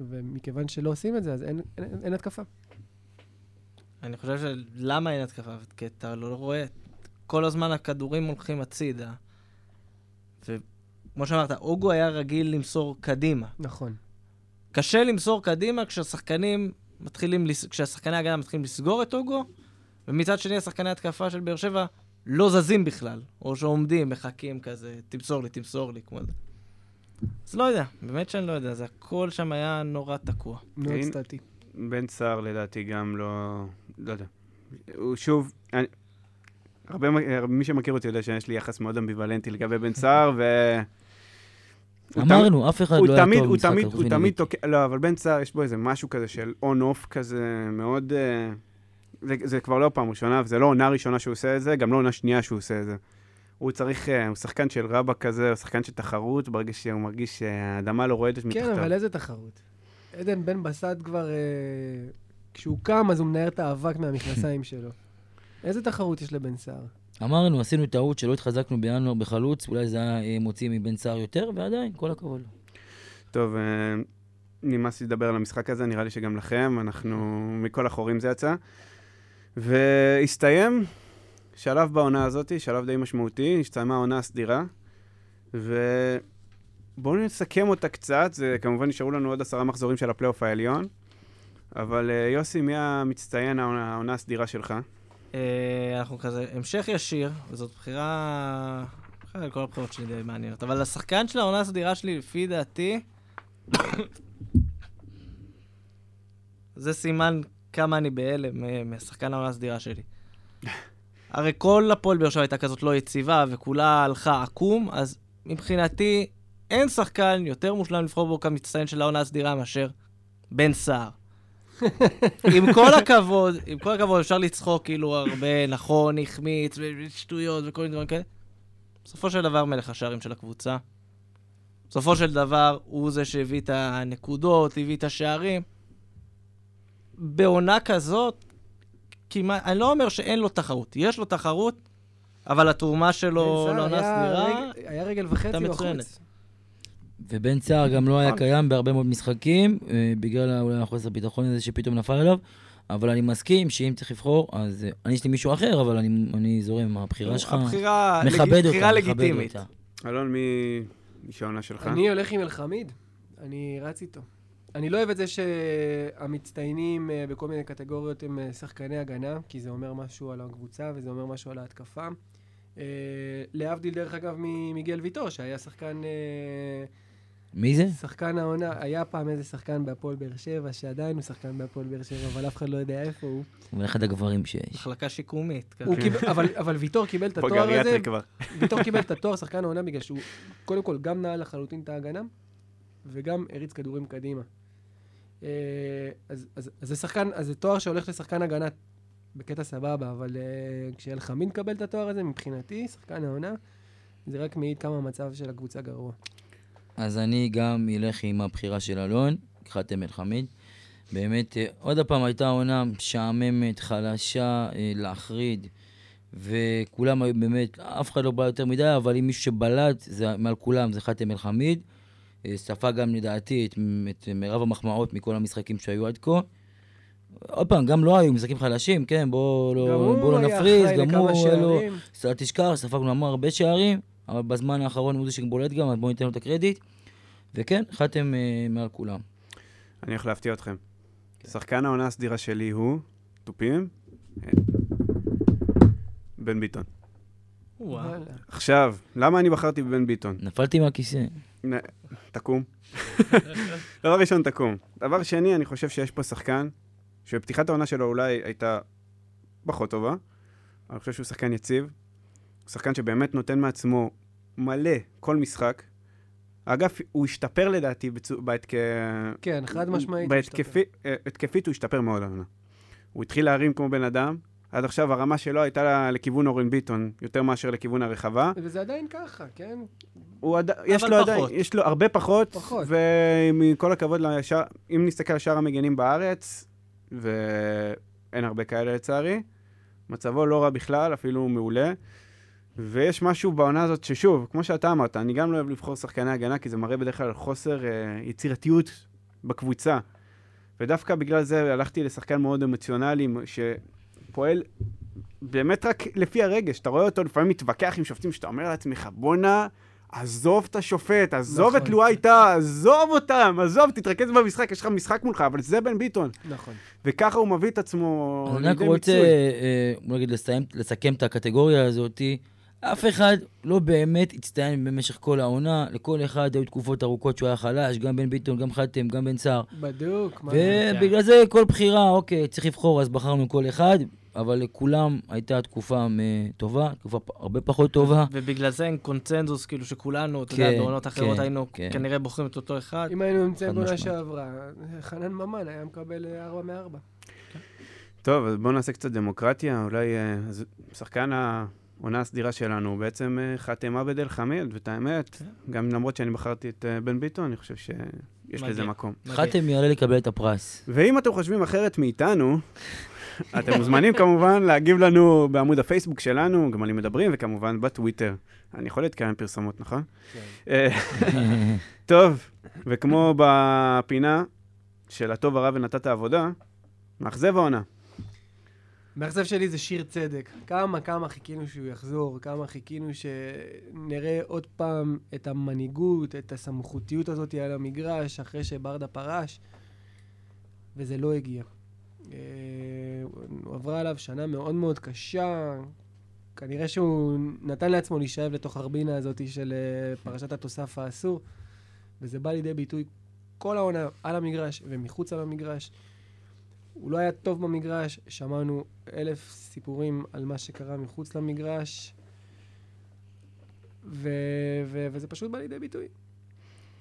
S4: ומכיוון שלא עושים את זה, אז אין, אין, אין התקפה.
S1: אני חושב שלמה אין התקפה? כי אתה לא רואה, כל הזמן הכדורים הולכים הצידה. וכמו שאמרת, אוגו היה רגיל למסור קדימה.
S4: נכון.
S1: קשה למסור קדימה כשהשחקנים מתחילים, כשהשחקני ההגנה מתחילים לסגור את אוגו, ומצד שני השחקני התקפה של באר שבע לא זזים בכלל, או שעומדים, מחכים כזה, תמסור לי, תמסור לי, כמו זה. אז לא יודע, באמת שאני לא יודע, זה הכל שם היה נורא תקוע.
S4: מאוד סטטי.
S2: בן סער לדעתי גם לא... לא יודע. הוא שוב... אני, הרבה, מי שמכיר אותי יודע שיש לי יחס מאוד אמביוולנטי לגבי בן סער, ו...
S3: אמרנו, אף אחד לא היה טוב
S2: הוא
S3: במשחק
S2: תמיד,
S3: חוץ
S2: הוא. תמיד תוקע, לא, אבל בן סער יש בו איזה משהו כזה של on-off כזה מאוד... אה, זה, זה כבר לא פעם ראשונה, וזה לא עונה ראשונה שהוא עושה את זה, גם לא עונה שנייה שהוא עושה את זה. הוא צריך, אה, הוא שחקן של רבאק כזה, הוא שחקן של תחרות, ברגע שהוא מרגיש שהאדמה לא רועדת
S4: כן,
S2: מתחתיו.
S4: אבל איזה תחרות? עדן בן בסט כבר, אה, כשהוא קם, אז הוא מנער את האבק מהמכנסיים שלו. איזה תחרות יש לבן סער?
S3: אמרנו, עשינו טעות שלא התחזקנו בינואר בחלוץ, אולי זה היה אה, מוציא מבן סער יותר, ועדיין, כל הכבוד.
S2: טוב, נמאס לי לדבר על המשחק הזה, נראה לי שגם לכם, אנחנו, מכל החורים זה יצא. והסתיים שלב בעונה הזאת, שלב די משמעותי, הסתיימה העונה הסדירה, ובואו נסכם אותה קצת, זה כמובן נשארו לנו עוד עשרה מחזורים של הפלייאוף העליון, אבל אה, יוסי, מי המצטיין העונה, הסדירה שלך?
S1: אה, אנחנו כזה, המשך ישיר, וזאת בחירה... כל הבחירות שלי די מעניינות, אבל השחקן של העונה הסדירה שלי, לפי דעתי, זה סימן כמה אני בהלם אה, מהשחקן העונה הסדירה שלי. הרי כל הפועל באר שבע הייתה כזאת לא יציבה, וכולה הלכה עקום, אז מבחינתי אין שחקן יותר מושלם לבחור בו כמצטיין של העונה הסדירה מאשר בן סער. עם כל הכבוד, עם כל הכבוד, אפשר לצחוק כאילו הרבה, נכון, החמיץ, ושטויות וכל מיני דברים כאלה. בסופו של דבר מלך השערים של הקבוצה. בסופו של דבר הוא זה שהביא את הנקודות, הביא את השערים. בעונה כזאת, כמעט, אני לא אומר שאין לו תחרות, יש לו תחרות, אבל התרומה שלו לעונה
S4: היה
S1: סדירה,
S4: רגל- היה רגל וחצי בחוץ.
S1: מצוינת.
S3: ובן סער גם לא היה. קיים בהרבה מאוד משחקים, אה, בגלל אולי החוסר ביטחון הזה שפתאום נפל עליו, אבל אני מסכים שאם צריך לבחור, אז אה, אני יש לי מישהו אחר, אבל אני, אני זורם הבחירה שלך.
S1: הבחירה לג-
S3: מכבד אותה,
S1: בחירה
S3: מכבד
S1: לגיטימית.
S3: אותה.
S2: אלון, מי מי שהעונה שלך?
S4: אני הולך עם אלחמיד, אני רץ איתו. אני לא אוהב את זה שהמצטיינים אה, בכל מיני קטגוריות הם אה, שחקני הגנה, כי זה אומר משהו על הקבוצה וזה אומר משהו על ההתקפה. אה, להבדיל, דרך אגב, ממיגל ויטור, שהיה שחקן...
S3: מי זה?
S4: שחקן העונה, היה פעם איזה שחקן בהפועל באר שבע, שעדיין הוא שחקן בהפועל באר שבע, אבל אף אחד לא יודע איפה הוא.
S3: הוא אחד הגברים שיש.
S1: מחלקה שיקומית.
S4: קיבל, אבל, אבל ויטור קיבל את התואר הזה. ויטור קיבל את התואר שחקן העונה בגלל שהוא קודם כל גם נעל לחלוטין את ההגנה, וגם הריץ כדורים קדימה. אה, אז, אז, אז זה שחקן, אז זה תואר שהולך לשחקן הגנה בקטע סבבה, אבל uh, כשאלחמיד מקבל את התואר הזה, מבחינתי, שחקן העונה, זה רק מעיד כמה המצב של הקבוצה גרוע.
S3: אז אני גם אלך עם הבחירה של אלון, חאתם אל-חמיד. באמת, אה, עוד פעם הייתה עונה משעממת, חלשה, אה, להחריד, וכולם היו באמת, אף אחד לא בא יותר מדי, אבל אם מישהו שבלט זה, מעל כולם זה חאתם אל-חמיד. אה, ספג גם לדעתי את, את מרב המחמאות מכל המשחקים שהיו עד כה. עוד פעם, גם לא היו משחקים חלשים, כן, בואו לא, בוא לא
S4: היה
S3: נפריז,
S4: אחראי
S3: גם
S4: לכמה
S3: הוא, היה לו,
S4: שערים.
S3: אז אל תשכח, ספגנו המון הרבה שערים, אבל בזמן האחרון הוא זה שבולט גם, אז בואו ניתן לו את הקרדיט. וכן, חתם אה, מעל כולם.
S2: אני הולך להפתיע אתכם. שחקן העונה הסדירה שלי הוא, תופים, אה, בן ביטון.
S1: וואו.
S2: עכשיו, למה אני בחרתי בבן ביטון?
S3: נפלתי מהכיסא.
S2: תקום. דבר ראשון, תקום. דבר שני, אני חושב שיש פה שחקן, שבפתיחת העונה שלו אולי הייתה פחות טובה, אבל אני חושב שהוא שחקן יציב. הוא שחקן שבאמת נותן מעצמו מלא כל משחק. אגב, הוא השתפר לדעתי בצו- בהתק...
S4: כן, חד משמעית. הוא השתפר.
S2: בהתקפי- אה, הוא השתפר מאוד העונה. הוא התחיל להרים כמו בן אדם, עד עכשיו הרמה שלו הייתה לכיוון אורן ביטון, יותר מאשר לכיוון הרחבה.
S4: וזה עדיין ככה, כן?
S2: הוא עד... יש לו
S1: פחות.
S2: עדיין, יש לו הרבה פחות,
S4: פחות.
S2: ומכל הכבוד, לשאר, אם נסתכל על שאר המגנים בארץ, ואין הרבה כאלה לצערי, מצבו לא רע בכלל, אפילו מעולה. ויש משהו בעונה הזאת ששוב, כמו שאתה אמרת, אני גם לא אוהב לבחור שחקני הגנה, כי זה מראה בדרך כלל חוסר אה, יצירתיות בקבוצה. ודווקא בגלל זה הלכתי לשחקן מאוד אמוציונלי, שפועל באמת רק לפי הרגש. אתה רואה אותו לפעמים מתווכח עם שופטים, שאתה אומר לעצמך, בואנה, עזוב את השופט, עזוב
S4: נכון.
S2: את לואי טאה, עזוב אותם, עזוב, תתרכז במשחק, יש לך משחק מולך, אבל זה בן ביטון.
S4: נכון.
S2: וככה הוא מביא את עצמו
S3: אז אני רק
S2: לידי
S3: רוצה,
S2: מיצוי.
S3: אה, בוא נגיד, לסיים, לסכם את הקטגוריה הזאתי. אף אחד לא באמת הצטיין במשך כל העונה, לכל אחד היו תקופות ארוכות שהוא היה חלש, גם בן ביטון, גם חתם, גם בן סער.
S4: בדוק. מה זה?
S3: ובגלל זה כל בחירה, אוקיי, צריך לבחור, אז בחרנו כל אחד, אבל לכולם הייתה תקופה מ- טובה, תקופה הרבה פחות טובה.
S1: ובגלל זה אין קונצנזוס, כאילו שכולנו, אתה יודע,
S3: כן,
S1: בעונות אחרות
S3: כן,
S1: היינו
S3: כן.
S1: כנראה בוחרים את אותו אחד.
S4: אם היינו נמצאים בעונה. שעברה, חנן ממן היה מקבל אה, ארבע מארבע.
S2: טוב, אז בואו נעשה קצת דמוקרטיה. אולי אה, שחקן העונה הסדירה שלנו בעצם אה, עבד אל חמיד, ואת האמת,
S1: כן.
S2: גם למרות שאני בחרתי את אה, בן ביטון, אני חושב שיש. לזה מקום.
S3: חתם יעלה לקבל את הפרס.
S2: ואם אתם חושבים אחרת מאיתנו, אתם מוזמנים כמובן להגיב לנו בעמוד הפייסבוק שלנו, גמלים מדברים, וכמובן בטוויטר. אני יכול להתקיים פרסומות, נכון? אה, טוב, וכמו בפינה של הטוב הרע ונתת עבודה, מאכזב העונה.
S4: מאכזב שלי זה שיר צדק. כמה, כמה חיכינו שהוא יחזור, כמה חיכינו שנראה עוד פעם את המנהיגות, את הסמכותיות הזאת על המגרש, אחרי שברדה פרש, וזה לא הגיע. אה, עברה עליו שנה מאוד מאוד קשה, כנראה שהוא נתן לעצמו להישאב לתוך הרבינה הזאת של אה, פרשת התוסף האסור, וזה בא לידי ביטוי כל העונה על המגרש ומחוץ על המגרש. הוא לא היה טוב במגרש, שמענו אלף סיפורים על מה שקרה מחוץ למגרש, ו- ו- וזה פשוט בא לידי ביטוי.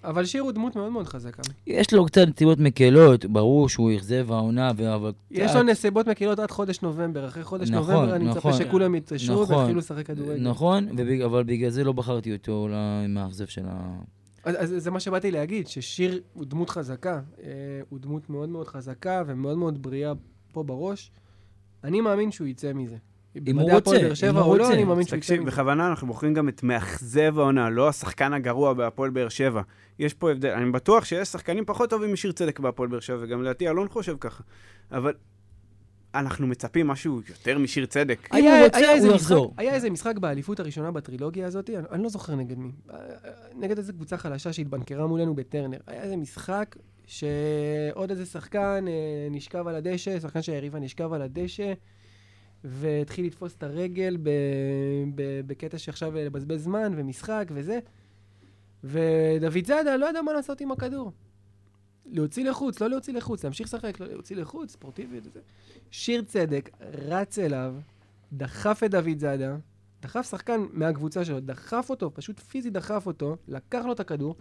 S4: אבל שיר הוא דמות מאוד מאוד חזקה.
S3: יש לו קצת נסיבות מקלות, ברור שהוא אכזב העונה, אבל
S4: יש לו נסיבות מקלות עד חודש נובמבר. אחרי חודש
S3: נכון,
S4: נובמבר אני מצפה
S3: נכון.
S4: שכולם יתעשרו
S3: נכון.
S4: ויתחילו לשחק כדורגל.
S3: נכון, אבל בגלל זה לא בחרתי אותו למאכזב של ה...
S4: אז, אז זה מה שבאתי להגיד, ששיר הוא דמות חזקה. אה, הוא דמות מאוד מאוד חזקה ומאוד מאוד בריאה פה בראש. אני מאמין שהוא יצא מזה.
S3: אם הוא רוצה, אם
S4: שבע
S3: הוא
S4: לא,
S3: רוצה.
S4: אני מאמין שהוא יצא
S2: תקשיב,
S4: מזה.
S2: בכוונה אנחנו בוחרים גם את מאכזב העונה, לא השחקן הגרוע בהפועל באר שבע. יש פה הבדל, אני בטוח שיש שחקנים פחות טובים משיר צדק בהפועל באר שבע, וגם לדעתי אלון חושב ככה. אבל אנחנו מצפים משהו יותר משיר צדק.
S3: אם הוא רוצה,
S4: היה, איזה
S3: הוא
S4: משחק,
S3: יחזור.
S4: היה איזה משחק באליפות הראשונה בטרילוגיה הזאת, אני, אני לא זוכר נגד מי. אה, אה, נגד איזה קבוצה חלשה שהתבנקרה מולנו בטרנר. היה איזה משחק שעוד איזה שחקן אה, נשכב על הדשא, שחקן שהיריבה נשכב על הדשא, והתחיל לתפוס את הרגל ב, ב, בקטע שעכשיו לבזבז זמן ומשחק וזה. ודוד זאדה לא ידע מה לעשות עם הכדור. להוציא לחוץ, לא להוציא לחוץ, להמשיך לשחק, לא להוציא לחוץ, ספורטיבית וזה. שיר צדק רץ אליו, דחף את דוד זאדה, דחף שחקן מהקבוצה שלו, דחף אותו, פשוט פיזית דחף אותו, לקח לו את הכדור,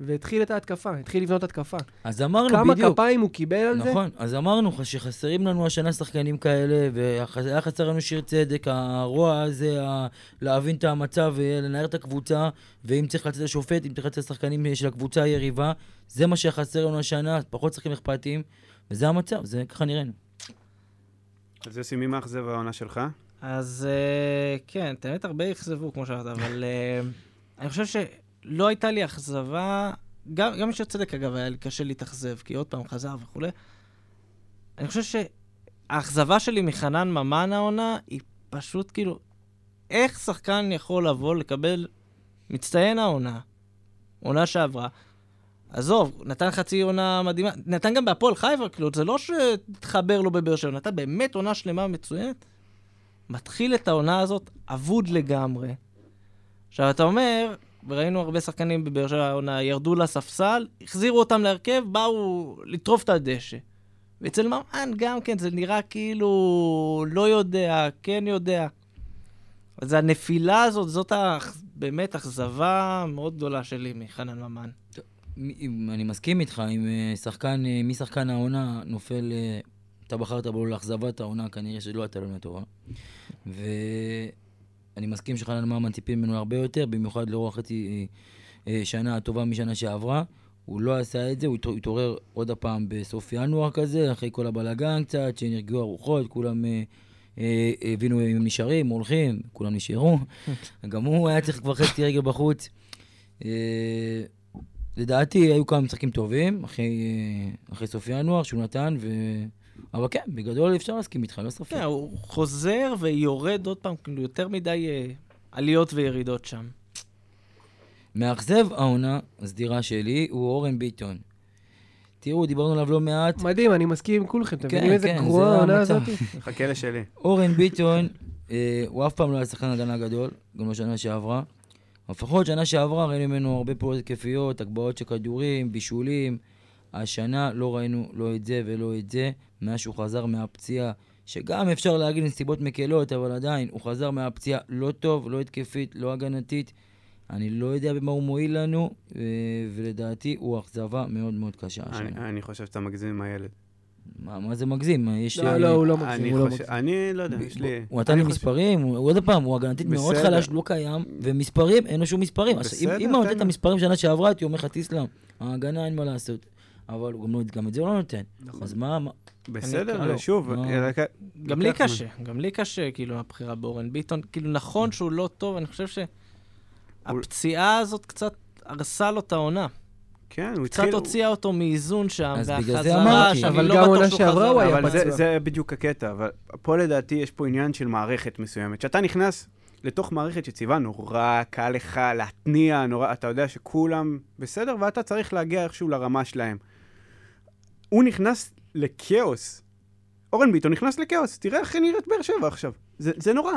S4: והתחיל את ההתקפה, התחיל לבנות התקפה.
S3: אז אמרנו
S4: כמה
S3: בדיוק.
S4: כפיים הוא קיבל על זה?
S3: נכון, אז אמרנו לך שחסרים לנו השנה שחקנים כאלה, והיה חסר לנו שיר צדק, הרוע הזה, ה- להבין את המצב ולנער את הקבוצה, ואם צריך לצאת לשופט, אם צריך לצאת לשחקנים של הקבוצה היריבה, זה מה שחסר לנו השנה, פחות שחקנים אכפתיים, וזה המצב, זה ככה נראינו.
S2: אז יוסי, מי מאכזב העונה שלך?
S1: אז אה, כן, את האמת הרבה אכזבו, כמו שאמרת, אבל אה, אני חושב שלא הייתה לי אכזבה, גם גם בשביל צדק, אגב, היה לי קשה להתאכזב, כי עוד פעם חזר וכולי. אני חושב שהאכזבה שלי מחנן ממן העונה, היא פשוט כאילו, איך שחקן יכול לבוא לקבל מצטיין העונה, עונה שעברה, עזוב, נתן חצי עונה מדהימה, נתן גם בהפועל חיפה, כאילו, זה לא שהתחבר לו בבאר שבע, נתן באמת עונה שלמה מצוינת. מתחיל את העונה הזאת אבוד לגמרי. עכשיו, אתה אומר, וראינו הרבה שחקנים בבאר שבע העונה, ירדו לספסל, החזירו אותם להרכב, באו לטרוף את הדשא. ואצל ממן גם כן, זה נראה כאילו לא יודע, כן יודע. אז הנפילה הזאת, זאת האכ- באמת אכזבה מאוד גדולה שלי מחנן ממן.
S3: אני מסכים איתך, אם אה, שחקן, אה, משחקן העונה נופל, אה, אתה בחרת בו לאכזבת העונה, כנראה שלא הייתה עונה טובה. ואני מסכים שחנן ממן ציפים ממנו הרבה יותר, במיוחד לאור החצי אה, אה, שנה הטובה משנה שעברה. הוא לא עשה את זה, הוא התעור- התעורר עוד הפעם בסוף ינואר כזה, אחרי כל הבלאגן קצת, שנרגעו הרוחות, כולם אה, הבינו אם הם נשארים, הולכים, כולם נשארו. גם הוא היה צריך כבר חצי רגל בחוץ. לדעתי היו כמה משחקים טובים, אחרי, אחרי סוף ינואר, שהוא נתן, ו... אבל כן, בגדול אפשר להסכים איתך, לא ספק.
S1: כן, הוא חוזר ויורד עוד פעם, כאילו יותר מדי אה, עליות וירידות שם.
S3: מאכזב העונה, הסדירה שלי, הוא אורן ביטון. תראו, דיברנו עליו לא מעט.
S4: מדהים, אני מסכים עם כולכם. אתם
S3: כן,
S4: מבינים איזה
S3: כן,
S4: גרועה
S3: זה
S4: העונה. הזאת?
S2: חכה לשלי.
S3: אורן ביטון, אה, הוא אף פעם לא היה שחקן הגנה גדול, גם לא שנה שעברה. לפחות שנה שעברה ראינו ממנו הרבה פעולות התקפיות, הגבהות של כדורים, בישולים. השנה לא ראינו לא את זה ולא את זה, מאז שהוא חזר מהפציעה, שגם אפשר להגיד נסיבות מקלות, אבל עדיין, הוא חזר מהפציעה לא טוב, לא התקפית, לא הגנתית. אני לא יודע במה הוא מועיל לנו, אה, ולדעתי הוא אכזבה מאוד מאוד קשה השנה.
S2: אני- אני חושב שאתה מגזים עם הילד.
S3: מה, מה זה מגזים? יש...
S4: לא, לא, הוא לא
S2: אני
S4: מגזים, הוא לא מגזים.
S2: אני לא יודע, יש לי...
S3: הוא נתן
S2: אני
S3: לי
S2: חושב-
S3: מספרים, הוא- עוד פעם, הוא הגנתית מאוד. חלש, לא קיים, ומספרים, אין לו שום מספרים. אז אם-
S2: בסדר,
S3: אם הוא נותן
S2: תן
S3: את. המספרים שנה שעברה, הייתי אומר לך, תסלם, ההגנה אין מה לעשות. אבל הוא גם לא- גם את זה הוא לא נותן.
S4: נכון.
S3: אז מה, מה-
S2: בסדר,
S3: אני-
S2: שוב,
S3: לא.
S2: רק-
S1: גם לי. קשה, גם לי קשה, כאילו, הבחירה באורן ביטון. כאילו, נכון שהוא לא טוב, אני חושב שהפציעה הזאת קצת הרסה לו את העונה.
S2: כן, הוא
S1: קצת
S2: התחיל...
S1: הוציאה אותו מאיזון שם,
S3: אז בגלל זה
S1: והחזרה,
S3: אמרתי.
S1: שאני
S4: אבל
S1: לא
S4: גם עונה שעברה. הוא היה
S2: אבל זה,
S4: פצוע.
S2: זה בדיוק הקטע, אבל פה לדעתי יש פה עניין של מערכת מסוימת. כשאתה נכנס לתוך מערכת שציווה נורא קל לך להתניע, נורא, אתה יודע שכולם בסדר, ואתה צריך להגיע איכשהו לרמה שלהם. הוא נכנס לכאוס. אורן ביטון נכנס לכאוס, תראה איך נראית באר שבע עכשיו. זה, זה נורא.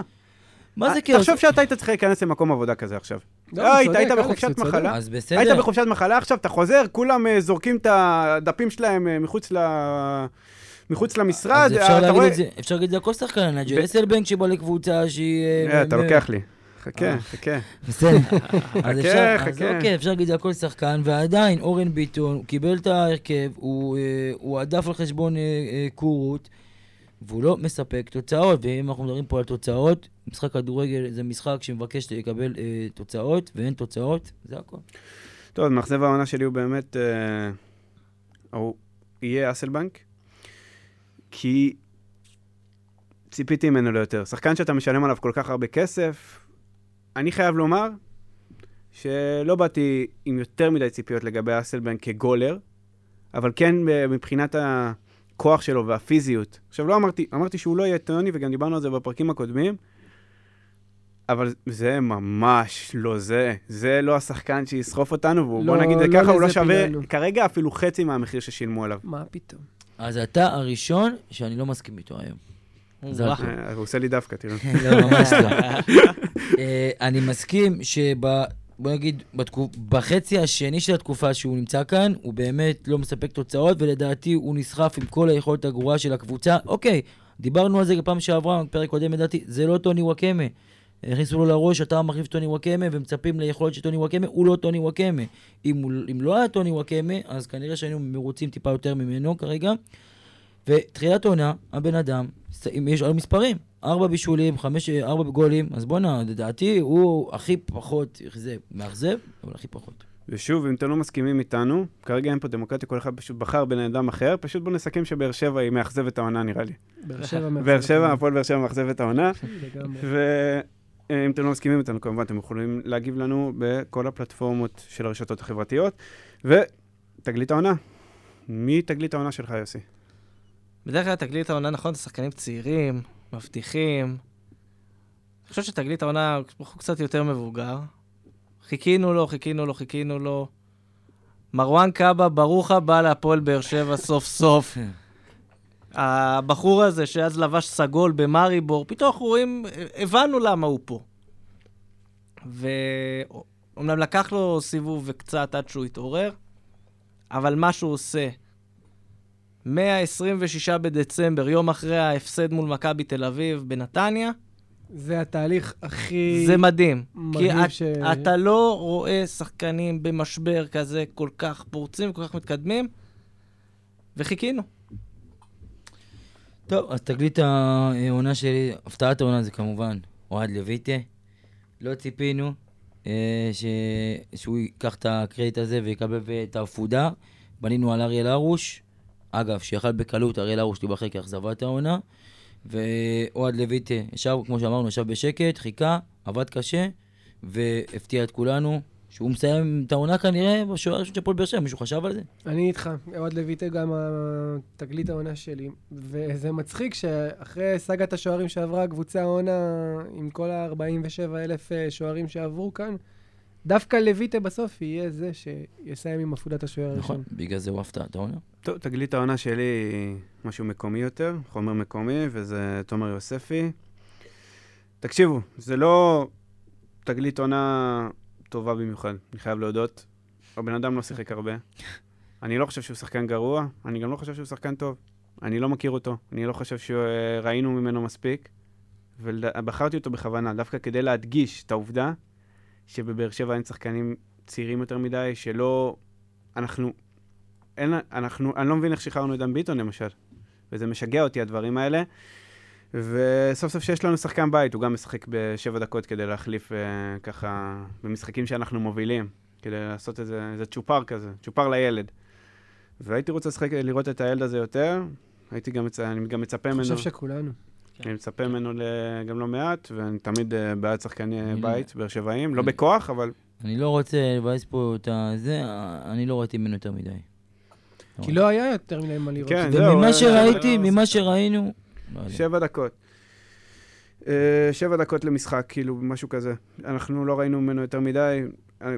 S3: מה זה
S2: אה,
S3: כאוס?
S2: תחשוב שאתה היית צריך להיכנס למקום עבודה כזה עכשיו.
S4: לא,
S2: היית, היית בחופשת. מחלה.
S3: אז
S2: היית
S3: בסדר.
S2: בחופשת מחלה עכשיו, אתה חוזר, כולם אה, זורקים את הדפים שלהם אה, מחוץ, ל... מחוץ למשרד.
S3: אז אפשר להגיד את זה, אפשר להגיד את זה על כל שחקן, נג'ל אסלבנק שבא לקבוצה שהיא...
S2: אתה לוקח לי. חכה,
S3: אה.
S2: חכה.
S3: בסדר. אז אפשר, אז
S2: חכה.
S3: אוקיי, אפשר להגיד את זה על כל שחקן, ועדיין אורן ביטון, הוא קיבל את ההרכב, הוא אה, עדף על חשבון אה, קורות, והוא לא מספק תוצאות, ואם אנחנו מדברים פה על תוצאות, משחק כדורגל זה משחק שמבקש לקבל תוצאות, ואין תוצאות, זה הכל.
S2: טוב, מאכזב העונה שלי הוא באמת... הוא יהיה אסלבנק, כי ציפיתי ממנו ליותר. שחקן שאתה משלם עליו כל כך הרבה כסף, אני חייב לומר שלא באתי עם יותר מדי ציפיות לגבי אסלבנק כגולר, אבל כן מבחינת הכוח שלו והפיזיות. עכשיו, לא אמרתי, אמרתי שהוא לא יהיה טוני, וגם דיברנו על זה בפרקים הקודמים, אבל זה ממש לא זה. זה לא השחקן שיסחוף אותנו, והוא, בוא
S4: לא,
S2: נגיד את זה
S4: לא
S2: ככה, הוא לא שווה
S4: פיללנו.
S2: כרגע אפילו חצי מהמחיר ששילמו עליו.
S4: מה פתאום?
S3: אז אתה הראשון שאני לא מסכים איתו היום.
S2: אה, הוא עושה לי דווקא, תראו.
S3: לא, ממש לא. אה, אני מסכים שב... בוא נגיד, בתקופ... בחצי השני של התקופה שהוא נמצא כאן, הוא באמת לא מספק תוצאות, ולדעתי הוא נסחף עם כל היכולת הגרועה של הקבוצה. אוקיי, דיברנו על זה בפעם שעברה, בפרק קודם לדעתי, זה לא טוני וואקמה. הכניסו לו לראש, אתה מחליף טוני וואקמה, ומצפים ליכולת של טוני וואקמה, הוא לא טוני וואקמה. אם, הוא... אם לא היה טוני וואקמה, אז כנראה שהיינו מרוצים טיפה יותר ממנו כרגע. ותחילת עונה, הבן אדם, יש לו מספרים, ארבע בישולים, חמש, ארבע גולים, אז בואנה, לדעתי הוא הכי פחות, זה מאכזב, אבל הכי פחות.
S2: ושוב, אם אתם לא מסכימים איתנו, כרגע אין פה דמוקרטיה, כל אחד פשוט בחר בן אדם אחר, פשוט בואו נסכם שבאר שבע היא מאכזבת העונה, נראה לי.
S4: באר שבע מאכזבת
S2: באר שבע,
S4: אותנו.
S2: הפועל באר שבע מאכזבת העונה. ואם אתם לא מסכימים איתנו, כמובן, אתם יכולים להגיב לנו בכל הפלטפורמות של הרשתות החברתיות. ותגלית העונה. מי תגלית העונה שלך, יוסי?
S1: בדרך כלל תגלית העונה, נכון, זה שחקנים צעירים, מבטיחים. אני חושב שתגלית העונה הוא קצת יותר מבוגר. חיכינו לו, חיכינו לו, חיכינו לו. מרואן קאבה, ברוך הבא להפועל באר שבע סוף סוף. הבחור הזה שאז לבש סגול במאריבור, פתאום אנחנו רואים, הבנו למה הוא פה. ואומנם לקח לו סיבוב וקצת עד שהוא התעורר, אבל מה שהוא עושה, מה-26 בדצמבר, יום אחרי ההפסד מול מכבי תל אביב בנתניה,
S4: זה התהליך הכי
S1: זה מדהים. כי
S4: מגניב
S1: את,
S4: ש...
S1: אתה לא רואה שחקנים במשבר כזה כל כך פורצים, כל כך מתקדמים, וחיכינו.
S3: טוב, אז תגלית העונה שלי, הפתעת העונה זה כמובן אוהד לויטה. לא ציפינו אה, ש... שהוא ייקח את הקרדיט הזה ויקבל את העפודה. בנינו על אריאל הרוש. אגב, שיכל בקלות אריאל הרוש להיבחר כאכזבת העונה. ואוהד לויטה ישב, כמו שאמרנו, ישב בשקט, חיכה, עבד קשה, והפתיע את כולנו שהוא מסיים את העונה כנראה בשוער הראשון של הפועל באר שבע. מישהו חשב על זה?
S4: אני איתך, אוהד לויטה גם תגלית העונה שלי, וזה מצחיק שאחרי סאגת השוערים שעברה הקבוצה העונה, עם כל ה-47 אלף שוערים שעברו כאן, דווקא לויטה בסוף יהיה זה שיסיים עם עפודת השוער
S3: נכון,
S4: הראשון.
S3: בגלל זה הוא הפתעת העונה.
S2: טוב, תגלית העונה שלי היא משהו מקומי יותר, חומר מקומי, וזה תומר יוספי. תקשיבו, זה לא תגלית עונה טובה במיוחד, אני חייב להודות. הבן אדם לא שיחק הרבה. אני לא חושב שהוא שחקן גרוע, אני גם לא חושב שהוא שחקן טוב. אני לא מכיר אותו, אני לא חושב שראינו ממנו מספיק, ובחרתי אותו בכוונה, דווקא כדי להדגיש את העובדה שבבאר שבע אין שחקנים צעירים יותר מדי, שלא... אנחנו... אין, אנחנו, אני לא מבין איך שחררנו את דן ביטון למשל, וזה משגע אותי הדברים האלה. וסוף סוף שיש לנו שחקן בית, הוא גם משחק בשבע דקות כדי להחליף אה, ככה במשחקים שאנחנו מובילים, כדי לעשות איזה, איזה צ'ופר כזה, צ'ופר לילד. והייתי רוצה לשחק, לראות את הילד הזה יותר, הייתי גם, מצ... אני גם מצפה
S4: אני
S2: ממנו,
S4: חושב שכולנו.
S2: אני מצפה ממנו ל... גם לא מעט, ואני תמיד אה, בעד שחקני בית, באר שבעים, לא בכוח, אבל
S3: אני לא רוצה לבאס פה את הזה, אני לא ראיתי ממנו יותר מדי.
S4: כי לא היה יותר מדי מה לראות.
S2: כן, זהו,
S3: וממה
S2: אה,
S3: שראיתי,
S2: לא-
S3: ממה שראינו, לא.
S2: שבע דקות. אה, שבע דקות למשחק, כאילו, משהו כזה. אנחנו לא ראינו ממנו יותר מדי, אה,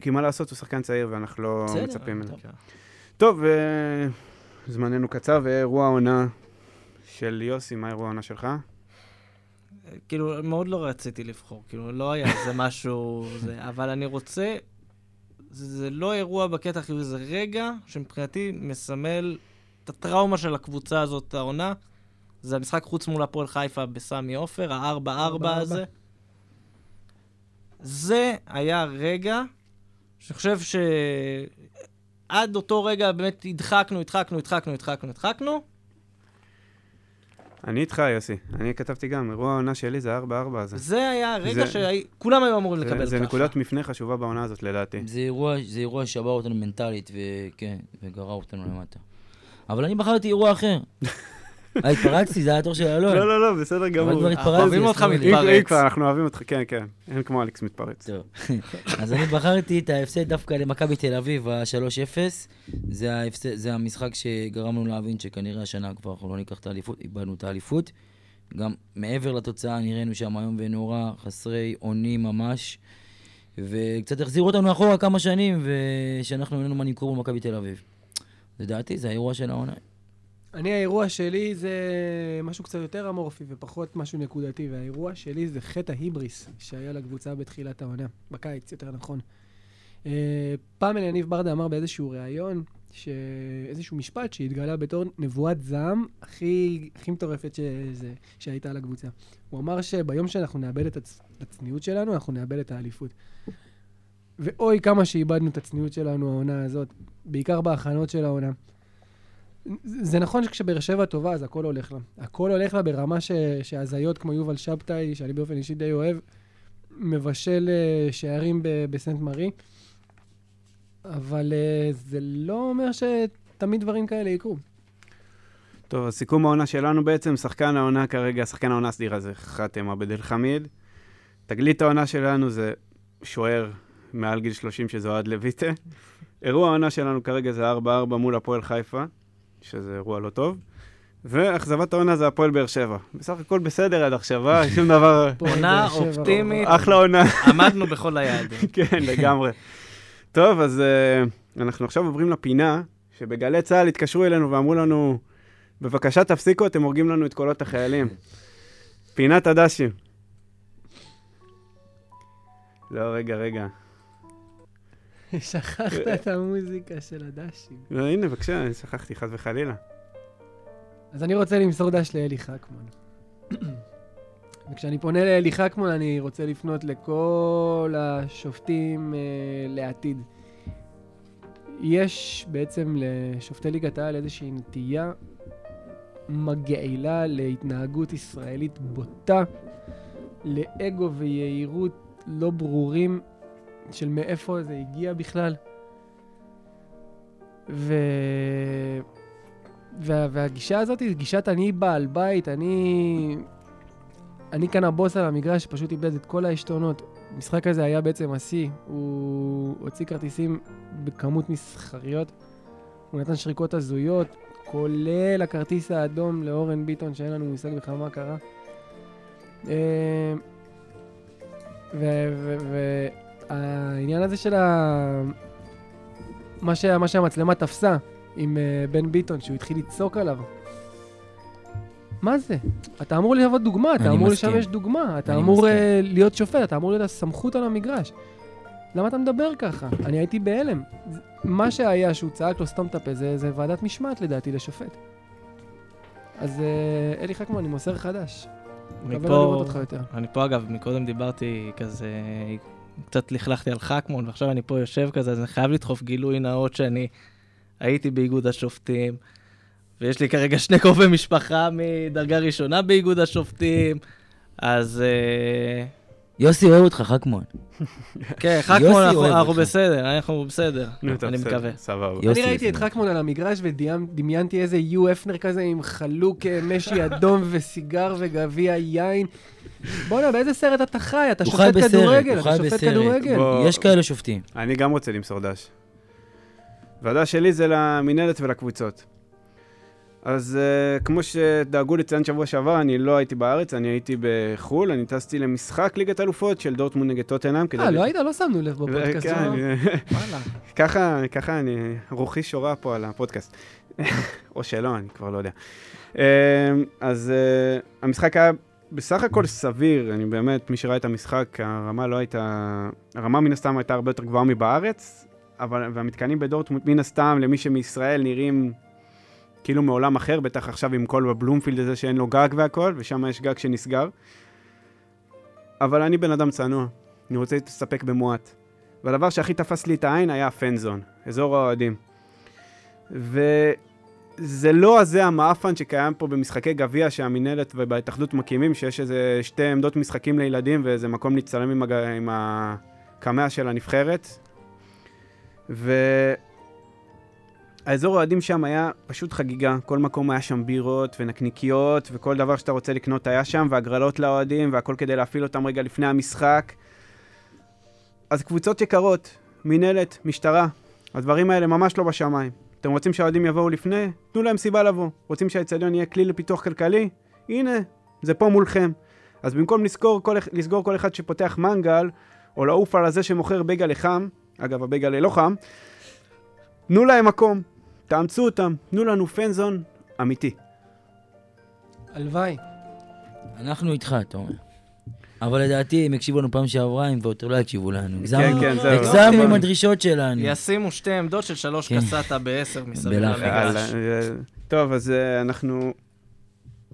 S2: כי מה לעשות, הוא שחקן צעיר ואנחנו לא מצפים ממנו.
S3: טוב.
S2: טוב, אה, זמננו קצר, ואירוע העונה של יוסי, מה אירוע העונה שלך?
S1: כאילו, מאוד לא רציתי לבחור, כאילו, לא היה איזה משהו, זה, אבל אני רוצה, זה, זה לא אירוע בקטע חיובי, זה רגע שמבחינתי מסמל את הטראומה של הקבוצה הזאת, העונה. זה המשחק חוץ מול הפועל חיפה בסמי עופר, ה-4-4
S4: 4-4.
S1: הזה. זה היה רגע שאני חושב שעד אותו רגע באמת הדחקנו, הדחקנו, הדחקנו, הדחקנו, הדחקנו.
S2: אני איתך, יוסי. אני כתבתי גם, אירוע העונה שלי זה 4-4 הזה.
S1: זה היה רגע
S2: זה-
S1: שכולם היו אמורים לקבל
S2: זה-
S1: ככה.
S2: זה נקודת מפנה חשובה בעונה הזאת, לדעתי.
S3: זה אירוע, זה אירוע שבר אותנו מנטלית, וכן, וגרר אותנו למטה. אבל אני בחרתי אירוע אחר. אה, התפרצתי, זה היה התור של אלון.
S2: לא, לא, לא, בסדר גמור.
S1: אוהבים
S3: אז
S1: אותך. מתפרץ.
S2: אנחנו אוהבים אותך, כן, כן. אין כמו אלכס מתפרץ.
S3: טוב. אז אני בחרתי את ההפסד דווקא למכבי תל אביב, ה-3-0. זה, המשחק שגרם לנו להבין שכנראה השנה כבר אנחנו לא ניקח את האליפות, איבדנו את האליפות. גם מעבר לתוצאה נראינו שם איום ונורא, חסרי אונים ממש. וקצת החזירו אותנו אחורה כמה שנים, ושאנחנו אין לנו מה למכור במכבי תל אביב. לדעתי, זה האירוע של העונה.
S4: אני, האירוע שלי זה משהו קצת יותר אמורפי ופחות משהו נקודתי, והאירוע שלי זה חטא ההיבריס שהיה לקבוצה בתחילת העונה, בקיץ, יותר נכון. אה, פעם יניב ברדה אמר באיזשהו ריאיון, איזשהו משפט שהתגלה בתור נבואת זעם הכי, הכי מטורפת שזה, שהייתה על הקבוצה. הוא אמר שביום שאנחנו נאבד את הצ... הצניעות שלנו, אנחנו נאבד את האליפות. ואוי כמה שאיבדנו את הצניעות שלנו העונה הזאת, בעיקר בהכנות של העונה. זה נכון שכשבאר שבע טובה, אז הכל הולך לה. הכל הולך לה ברמה ש... שהזיות כמו יובל שבתאי, שאני באופן אישי די אוהב, מבשל אה, שערים ב... בסנט מארי. אבל uh, זה לא אומר שתמיד דברים כאלה יקרו.
S2: טוב, אז סיכום העונה שלנו בעצם, שחקן העונה כרגע, שחקן העונה סדירה זה חאתם עבד אל חמיד. תגלית העונה שלנו זה שוער מעל גיל 30 שזה אוהד לויטה. אירוע העונה שלנו כרגע זה 4-4 מול הפועל חיפה, שזה אירוע לא טוב. ואכזבת העונה זה הפועל באר שבע. בסך הכל בסדר עד עכשיו, אה? שום דבר...
S1: עונה אופטימית.
S2: אחלה עונה.
S1: עמדנו בכל היעדים.
S2: כן, לגמרי. טוב, אז uh, אנחנו עכשיו עוברים לפינה, שבגלי צה"ל התקשרו אלינו ואמרו לנו, בבקשה תפסיקו, אתם הורגים לנו את קולות החיילים. פינת הדשים. לא, רגע, רגע.
S4: שכחת את המוזיקה של הדשים.
S2: לא, הנה, בבקשה, שכחתי, חס וחלילה.
S4: אז אני רוצה למסור דש לאלי חכמון. וכשאני פונה לאלי חכמון, אני רוצה לפנות לכל השופטים uh, לעתיד. יש בעצם לשופטי ליגת העל איזושהי נטייה מגעילה להתנהגות ישראלית בוטה, לאגו ויהירות לא ברורים של מאיפה זה הגיע בכלל. ו... וה... והגישה הזאת היא גישת אני בעל בית, אני אני כאן הבוס על המגרש, פשוט איבד את כל העשתונות. המשחק הזה היה בעצם השיא, הוא הוציא כרטיסים בכמות מסחריות, הוא נתן שריקות הזויות, כולל הכרטיס האדום לאורן ביטון, שאין לנו מושג בכלל מה קרה. אה, והעניין הזה של ה... מה, שה... מה שהמצלמה תפסה עם uh, בן ביטון, שהוא התחיל לצעוק עליו, מה זה? אתה אמור להיות דוגמה, אתה אמור לשמש דוגמה, אתה אמור uh, להיות שופט, אתה אמור להיות הסמכות על המגרש. למה אתה מדבר ככה? אני הייתי בהלם. מה שהיה שהוא צעק לו סתום את הפה, זה, זה ועדת משמעת לדעתי לשופט. אז uh, אלי חכמו, אני מוסר חדש.
S1: מפה, אני פה אגב, מקודם דיברתי כזה, קצת לכלכתי על חכמון, ועכשיו אני פה יושב כזה, אז אני חייב לדחוף גילוי נאות שאני הייתי באיגוד השופטים. ויש לי כרגע שני קרובי משפחה מדרגה ראשונה באיגוד השופטים, אז... אה,
S3: יוסי אוהב אותך, חכמון.
S1: כן, חכמון, אנחנו בסדר, אנחנו בסדר, אני מקווה.
S2: סבבה.
S4: אני ראיתי את חכמון על המגרש ודמיינתי איזה יו אפנר כזה עם חלוק אה, משי אדום וסיגר וגביע יין. בוא'נה, באיזה סרט אתה חי? אתה שופט כדורגל, אתה שופט כדורגל.
S3: יש כאלה שופטים.
S2: אני גם רוצה למסור דש. והדש שלי זה למינהלת ולקבוצות. אז uh, כמו שדאגו לציין שבוע שעבר, אני לא הייתי בארץ, אני הייתי בחו"ל, אני טסתי למשחק ליגת אלופות של דורטמונד נגד טוטנאם.
S4: אה, לא היית? לא שמנו לב בפודקאסט שלו.
S2: וואלה. ככה, ככה אני, רוחי שורה פה על הפודקאסט. או שלא, אני כבר לא יודע. Uh, אז uh, המשחק היה בסך הכל סביר, אני באמת, מי שראה את המשחק, הרמה לא הייתה, הרמה מן הסתם הייתה הרבה יותר גבוהה מבארץ, אבל, והמתקנים בדורטמונד מן הסתם, למי שמישראל נראים כאילו מעולם אחר, בטח עכשיו עם כל הבלומפילד הזה שאין לו גג והכל, ושם יש גג שנסגר. אבל אני בן אדם צנוע, אני רוצה להסתפק במועט. והדבר שהכי תפס לי את העין היה הפנזון, אזור האוהדים. וזה לא הזה המאפן שקיים פה במשחקי גביע שהמינהלת ובהתאחדות מקימים, שיש איזה שתי עמדות משחקים לילדים ואיזה מקום להצטלם עם, הג... עם הקמע של הנבחרת. ו... האזור האוהדים שם היה פשוט חגיגה, כל מקום היה שם בירות ונקניקיות וכל דבר שאתה רוצה לקנות היה שם, והגרלות לאוהדים והכל כדי להפעיל אותם רגע לפני המשחק. אז קבוצות יקרות, מינהלת, משטרה, הדברים האלה ממש לא בשמיים. אתם רוצים שהאוהדים יבואו לפני? תנו להם סיבה לבוא. רוצים שהאצטדיון יהיה כלי לפיתוח כלכלי? הנה, זה פה מולכם. אז במקום לסגור כל, לסגור כל אחד שפותח מנגל, או לעוף על הזה שמוכר בייגלה לחם, אגב, הבייגלה לא חם, תנו להם מקום, תאמצו אותם, תנו לנו פנזון, אמיתי.
S4: הלוואי.
S3: אנחנו איתך, אתה אומר. אבל לדעתי, הם הקשיבו לנו פעם שעברה, הם ויותר לא יקשיבו לנו.
S2: כן, כן, זהו.
S3: הגזמנו עם
S2: אוקיי.
S3: הדרישות שלנו.
S1: ישימו שתי עמדות של שלוש
S3: כן.
S1: קסטה בעשר מסביב
S3: בלחץ.
S1: למגרש.
S2: אה, טוב, אז אה, אנחנו...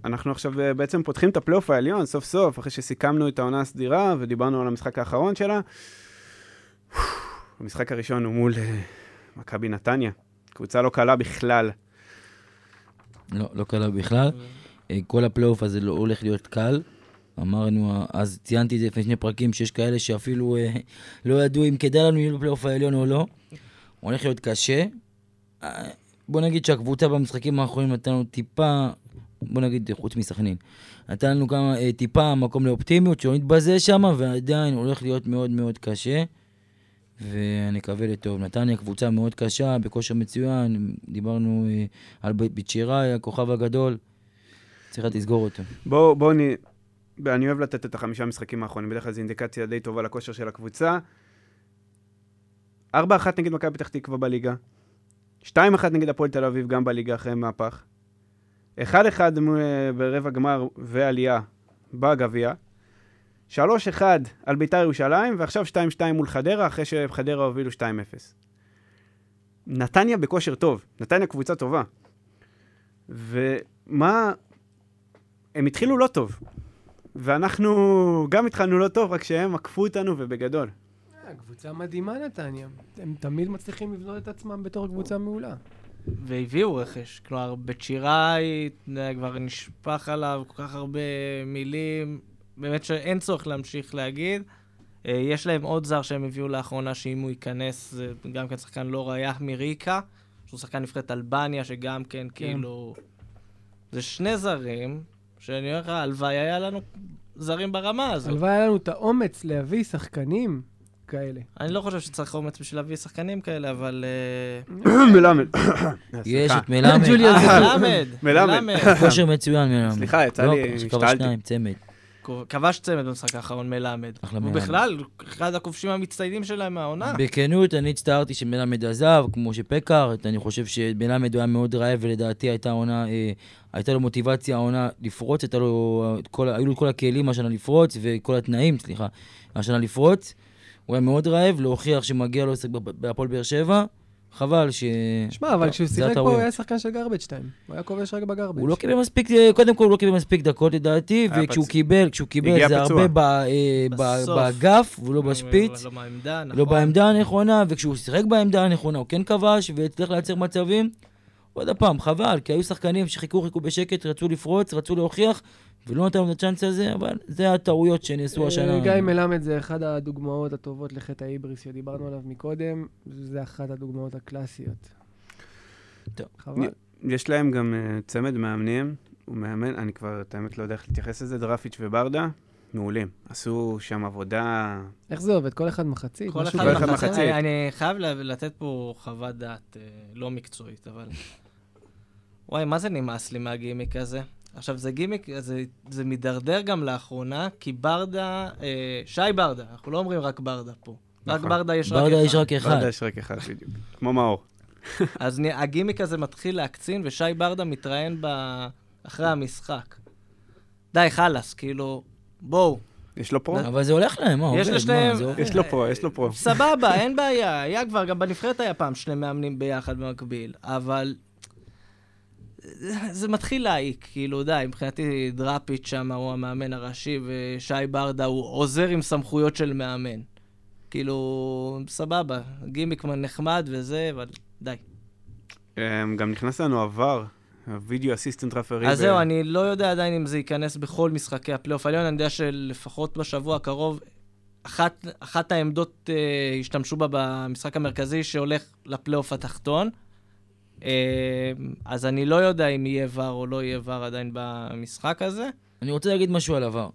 S2: אנחנו עכשיו אה, בעצם פותחים את הפלייאוף העליון, סוף סוף, אחרי שסיכמנו את העונה הסדירה ודיברנו על המשחק האחרון שלה. המשחק הראשון הוא מול מכבי נתניה. קבוצה לא קלה בכלל.
S3: לא, לא קלה בכלל. אה, כל הפלייאוף הזה לא הולך להיות קל. אמרנו, אז ציינתי את זה לפני שני פרקים, שיש כאלה שאפילו אה, לא ידעו אם כדאי לנו להיות בפלייאוף העליון או לא. הולך להיות קשה. אה, בוא נגיד שהקבוצה במשחקים האחרונים נתן לנו טיפה, בוא נגיד, חוץ מסכנין, נתן לנו כמה, טיפה מקום לאופטימיות, שלא נתבזה שם, ועדיין הולך להיות מאוד מאוד קשה. ונקווה לטוב. נתניה קבוצה מאוד קשה, בכושר מצוין, דיברנו אה, על בית ביצ'יראי, הכוכב הגדול. צריך לסגור אותו.
S2: בואו, בואו נ... אני אוהב לתת את החמישה משחקים האחרונים, בדרך כלל זו אינדיקציה די טובה לכושר של הקבוצה. 4-1 נגד מכבי פתח תקווה בליגה, 2-1 נגד הפועל תל אביב גם בליגה אחרי מהפך, 1-1 מ- ברבע גמר ועלייה בגביע, 3-1 על ביתר ירושלים, ועכשיו 2-2 מול חדרה, אחרי שחדרה הובילו 2-0. נתניה בכושר טוב, נתניה קבוצה טובה. ומה... הם התחילו לא טוב. ואנחנו גם התחלנו לא טוב, רק שהם עקפו אותנו ובגדול.
S4: אה, קבוצה מדהימה נתניה. הם תמיד מצליחים לבנות את עצמם בתור קבוצה מעולה.
S1: והביאו רכש. כלומר, בצ'יראי אה, כבר נשפך עליו כל כך הרבה מילים, באמת שאין צורך להמשיך להגיד. אה, יש להם עוד זר שהם הביאו לאחרונה, שאם הוא ייכנס, זה גם כן שחקן לא רע, מריקה, שהוא שחקן נבחרת אלבניה, שגם כן, כאילו... זה שני זרים, שאני אומר לך, הלוואי היה לנו זרים ברמה הזאת.
S4: הלוואי היה לנו את האומץ להביא שחקנים כאלה.
S1: אני לא חושב שצריך אומץ בשביל להביא שחקנים כאלה, אבל... אה,
S2: מלמד.
S3: יש
S2: סליחה.
S3: את מלמד,
S1: אה, מלמד,
S2: מלמד.
S3: כושר מצוין מלמד.
S2: סליחה, יצא
S3: לא,
S2: לי,
S3: צמד.
S1: כבש צמד במשחק האחרון, מלמד.
S3: אחלה
S1: הוא
S3: מלמד.
S1: בכלל אחד הכובשים המצטיינים שלהם מהעונה.
S3: בכנות, אני הצטערתי שמלמד עזב, כמו שפקארט, אני חושב שמלמד הוא היה מאוד רעב, ולדעתי הייתה עונה, אה, הייתה לו מוטיבציה העונה לפרוץ, הייתה לו, אה, כל, היו לו כל הכלים השנה לפרוץ, וכל התנאים, סליחה, השנה לפרוץ. הוא היה מאוד רעב, להוכיח שמגיע לו לשחק בפ- בהפועל באר שבע. חבל ש...
S4: שמע, אבל כשהוא שיחק פה. הוא היה שחקן של גרבג' 2. הוא היה כובש רק בגרבג'.
S3: הוא לא קיבל מספיק, אה, קודם כל הוא לא קיבל מספיק דקות לדעתי, וכשהוא. קיבל, כשהוא קיבל זה
S2: פצוע.
S3: הרבה ב- אה. באגף, ולא בשפיץ.
S1: לא בעמדה.
S3: לא בעמדה הנכונה, וכשהוא שיחק בעמדה הנכונה הוא כן כבש והצליח לייצר מצבים. עוד פעם, חבל, כי היו שחקנים שחיכו, חיכו בשקט, רצו לפרוץ, רצו להוכיח, ולא נתנו את הצ'אנס הזה, אבל זה הטעויות שנעשו השנה.
S4: אה, גיא מלמד זה אחד הדוגמאות הטובות לחטא ההיבריס שדיברנו עליו מקודם. זה אחת הדוגמאות הקלאסיות.
S3: טוב.
S4: חבל.
S2: יש להם גם אה, צמד מאמנים, הוא מאמן, אני כבר, את האמת, לא יודע איך להתייחס לזה, דרפיץ' וברדה, מעולים. עשו שם עבודה...
S4: איך זה עובד? כל אחד מחצית?
S1: כל אחד
S2: אחד? מחצית.
S1: מחצית. אני חייב לתת פה חוות דעת אה, לא מקצועית, אבל... וואי, מה זה נמאס לי מהגימיק הזה? עכשיו, זה גימיק, זה, זה מידרדר גם לאחרונה, כי ברדה, אה, שי ברדה, אנחנו לא אומרים רק ברדה פה. רק
S2: נכון.
S1: ברדה יש רק אחד.
S3: ברדה יש רק אחד.
S2: ברדה יש רק אחד בדיוק. כמו מאור.
S1: אז הגימיק הזה מתחיל להקצין, ושי ברדה מתראיין ב... אחרי המשחק. די, חלאס, כאילו, בואו,
S2: יש לו פרו?
S3: אבל זה הולך להם, מה
S1: יש? לשניהם-?
S2: יש לו פרו, יש לו פרו.
S1: סבבה, אין בעיה. היה כבר, גם בנבחרת היה פעם שני מאמנים ביחד במקביל, אבל... זה מתחיל להעיק, כאילו, די, מבחינתי דראפיץ' שם הוא המאמן הראשי, ושי ברדה הוא עוזר עם סמכויות של מאמן. כאילו, סבבה, גימיק נחמד וזה, אבל די.
S2: אמ, גם נכנס לנו ה VAR, ה video
S1: assistant
S2: referee.
S1: אז זהו, אני לא יודע עדיין אם זה ייכנס בכל משחקי הפלייאוף העליון, אני יודע שלפחות בשבוע הקרוב, אחת, אחת העמדות אה, השתמשו בה במשחק המרכזי שהולך לפלייאוף התחתון. אה, אז אני לא יודע אם יהיה ור או לא יהיה ור עדיין במשחק הזה.
S3: אני רוצה להגיד משהו על עבר.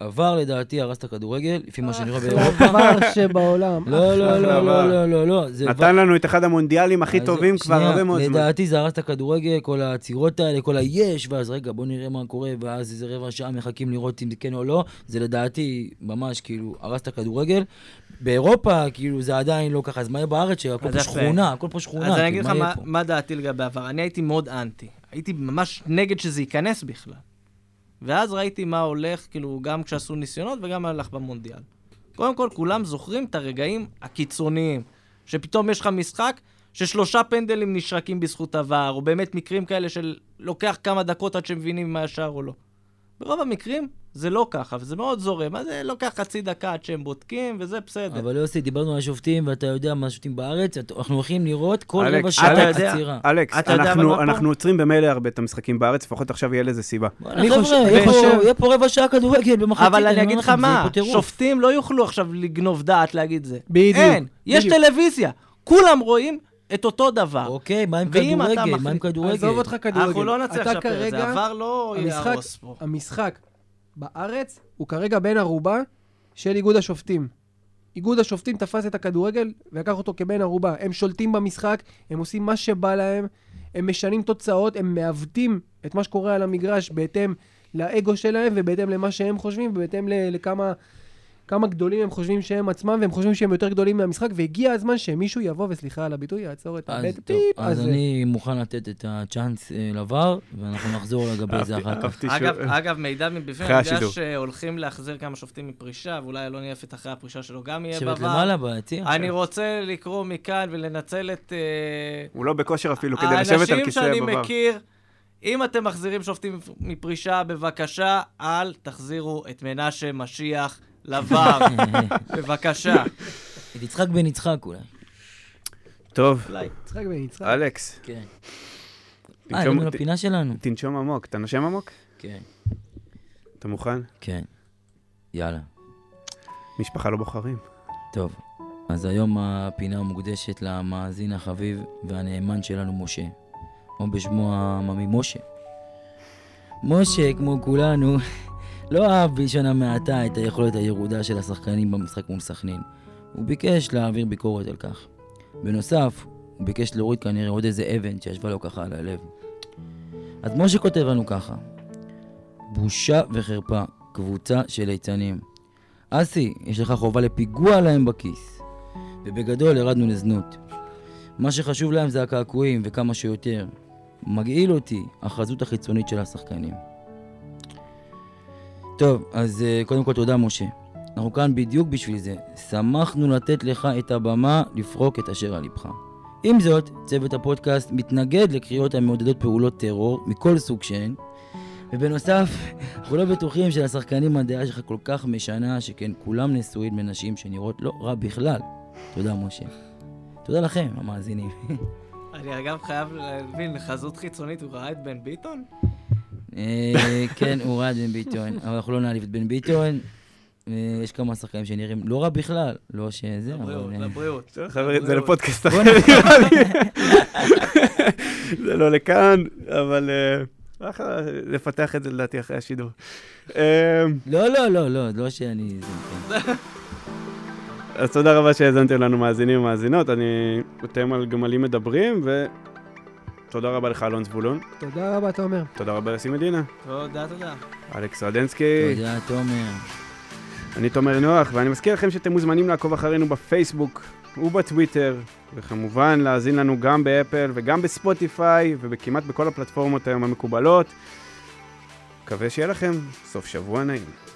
S3: עבר לדעתי הרס את הכדורגל, לפי מה שאני רואה
S4: אחלה
S3: באירופה.
S4: דבר שבעולם.
S3: לא, לא, לא,
S2: עבר.
S3: לא, לא, לא, לא.
S2: נתן לנו את אחד המונדיאלים הכי טובים כבר הרבה מאוד זמן.
S3: לדעתי זה הרס את הכדורגל, כל העצירות האלה, כל היש, ואז רגע, בוא נראה מה קורה, ואז איזה רבע שעה מחכים לראות אם זה כן או לא. זה לדעתי ממש כאילו הרס את הכדורגל. באירופה, כאילו, זה עדיין לא ככה, אז מה יהיה בארץ? שהכל פה. שכונה, הכל פה שכונה.
S1: אז אני
S3: כאילו,
S1: אגיד לך מה, דעתי לגבי עבר. אני הייתי מאוד אנטי. הייתי ממש נגד שזה ייכנס בכלל. ואז ראיתי מה הולך, כאילו, גם כשעשו ניסיונות וגם הלך במונדיאל. קודם כל, כולם זוכרים את הרגעים הקיצוניים, שפתאום יש לך משחק ששלושה פנדלים נשרקים בזכות עבר, או באמת מקרים כאלה של לוקח כמה דקות עד שמבינים מה ישר או לא. ברוב המקרים זה לא ככה, וזה מאוד זורם. אז זה לוקח חצי דקה עד שהם בודקים, וזה בסדר.
S3: אבל יוסי, דיברנו על השופטים, ואתה יודע מה השופטים בארץ, אנחנו הולכים לראות כל רבע שעה עצירה.
S2: אלכס,
S1: אתה יודע
S2: אנחנו, עוצרים במילא הרבה את המשחקים בארץ, לפחות עכשיו יהיה לזה סיבה.
S4: אני
S3: חבר'ה,
S4: חושב-
S3: יהיה פה- רבע שעה כדורגל במחצית.
S1: אבל אני אגיד לך מה. שופטים לא יוכלו עכשיו לגנוב דעת להגיד זה.
S4: בדיוק.
S1: אין, יש. טלוויזיה. כולם רואים את אותו דבר.
S3: אוקיי, מה עם כדורגל? מה עם כדורגל?
S4: עזוב אותך כדורגל.
S1: אנחנו לא נצליח לשפר את זה, עבר לא יהרוס פה.
S4: המשחק בארץ הוא כרגע בן ערובה של איגוד השופטים. איגוד השופטים תפס את הכדורגל ולקח אותו כבן ערובה. הם שולטים במשחק, הם עושים מה שבא להם, הם משנים תוצאות, הם מעוותים את מה שקורה על המגרש בהתאם לאגו שלהם ובהתאם למה שהם חושבים ובהתאם לכמה כמה גדולים הם חושבים שהם עצמם והם חושבים שהם יותר גדולים מהמשחק והגיע הזמן שמישהו יבוא וסליחה על הביטוי יעצור את הבית טיפ
S3: אז. אני מוכן לתת את הצ'אנס אה, לבר, ואנחנו נחזור לגבי זה אחר כך.
S1: אגב, מידע מבפנים, אני יודע. שהולכים להחזיר כמה שופטים מפרישה, ואולי אלון יפת אחרי הפרישה שלו גם יהיה בבר.
S3: למעלה ביציע.
S1: אני רוצה לקרוא מכאן ולנצל את אה,
S2: הוא לא בכושר אפילו כדי לשבת על כיסא
S1: שאני
S2: בבר.
S1: אם אתם מחזירים שופטים מפרישה, בבקשה, אל תחזירו את מנשה משיח לבר. בבקשה.
S3: את יצחק בן יצחק אולי.
S2: טוב,
S1: אולי.
S4: יצחק בן יצחק.
S2: אלכס,
S3: כן. אה, הגענו לפינה שלנו.
S2: תנשום עמוק. אתה נושם עמוק?
S3: כן.
S2: אתה מוכן?
S3: כן. יאללה.
S2: משפחה לא בוחרים.
S3: טוב, אז היום הפינה מוקדשת למאזין החביב והנאמן שלנו, משה. או בשמו העממי, משה. משה, כמו כולנו, לא אהב בלשון המעטה את היכולת הירודה של השחקנים במשחק מול סכנין. הוא ביקש להעביר ביקורת על כך. בנוסף, הוא ביקש להוריד כנראה עוד איזה אבן שישבה לו ככה על הלב. אז משה כותב לנו ככה: בושה וחרפה, קבוצה של ליצנים. אסי, יש לך חובה לפיגוע להם בכיס. ובגדול ירדנו לזנות. מה שחשוב להם זה הקעקועים וכמה שיותר. מגעיל אותי החזות החיצונית של השחקנים. טוב, אז uh, קודם כל תודה משה. אנחנו כאן בדיוק בשביל זה. שמחנו לתת לך את הבמה לפרוק את אשר על לבך. עם זאת, צוות הפודקאסט מתנגד לקריאות המעודדות פעולות טרור מכל סוג שהן, ובנוסף, אנחנו לא בטוחים שלשחקנים הדעה שלך כל כך משנה, שכן כולם נשואים לנשים שנראות לא רע בכלל. תודה, משה. תודה לכם, המאזינים.
S1: אני אגב חייב להבין, חזות חיצונית, הוא ראה את בן ביטון?
S3: אה, כן, הוא ראה את בן ביטון, אבל אנחנו לא נעליב את בן ביטון. אה, יש כמה שחקנים שנראים לא רע בכלל, לא שזה,
S1: לבריאות,
S3: אבל... אה,
S1: לבריאות.
S2: חבר'ה, זה
S1: לבריאות.
S2: לפודקאסט אחר. זה לא לכאן, אבל אחלה, לפתח את זה לדעתי אחרי השידור.
S3: לא, לא, לא, לא, לא שאני... זה.
S2: אז תודה רבה שהאזנתם לנו מאזינים ומאזינות, אני אתם על גמלים מדברים, ותודה רבה לך אלון זבולון,
S4: תודה רבה, תומר.
S2: תודה רבה לסי מדינה,
S1: תודה, תודה.
S2: אלכס רדנסקי,
S3: תודה, תומר.
S2: אני תומר נוח, ואני מזכיר לכם שאתם מוזמנים לעקוב אחרינו בפייסבוק ובטוויטר, וכמובן להאזין לנו גם באפל וגם בספוטיפיי, וכמעט בכל הפלטפורמות היום המקובלות. מקווה שיהיה לכם סוף שבוע נעים.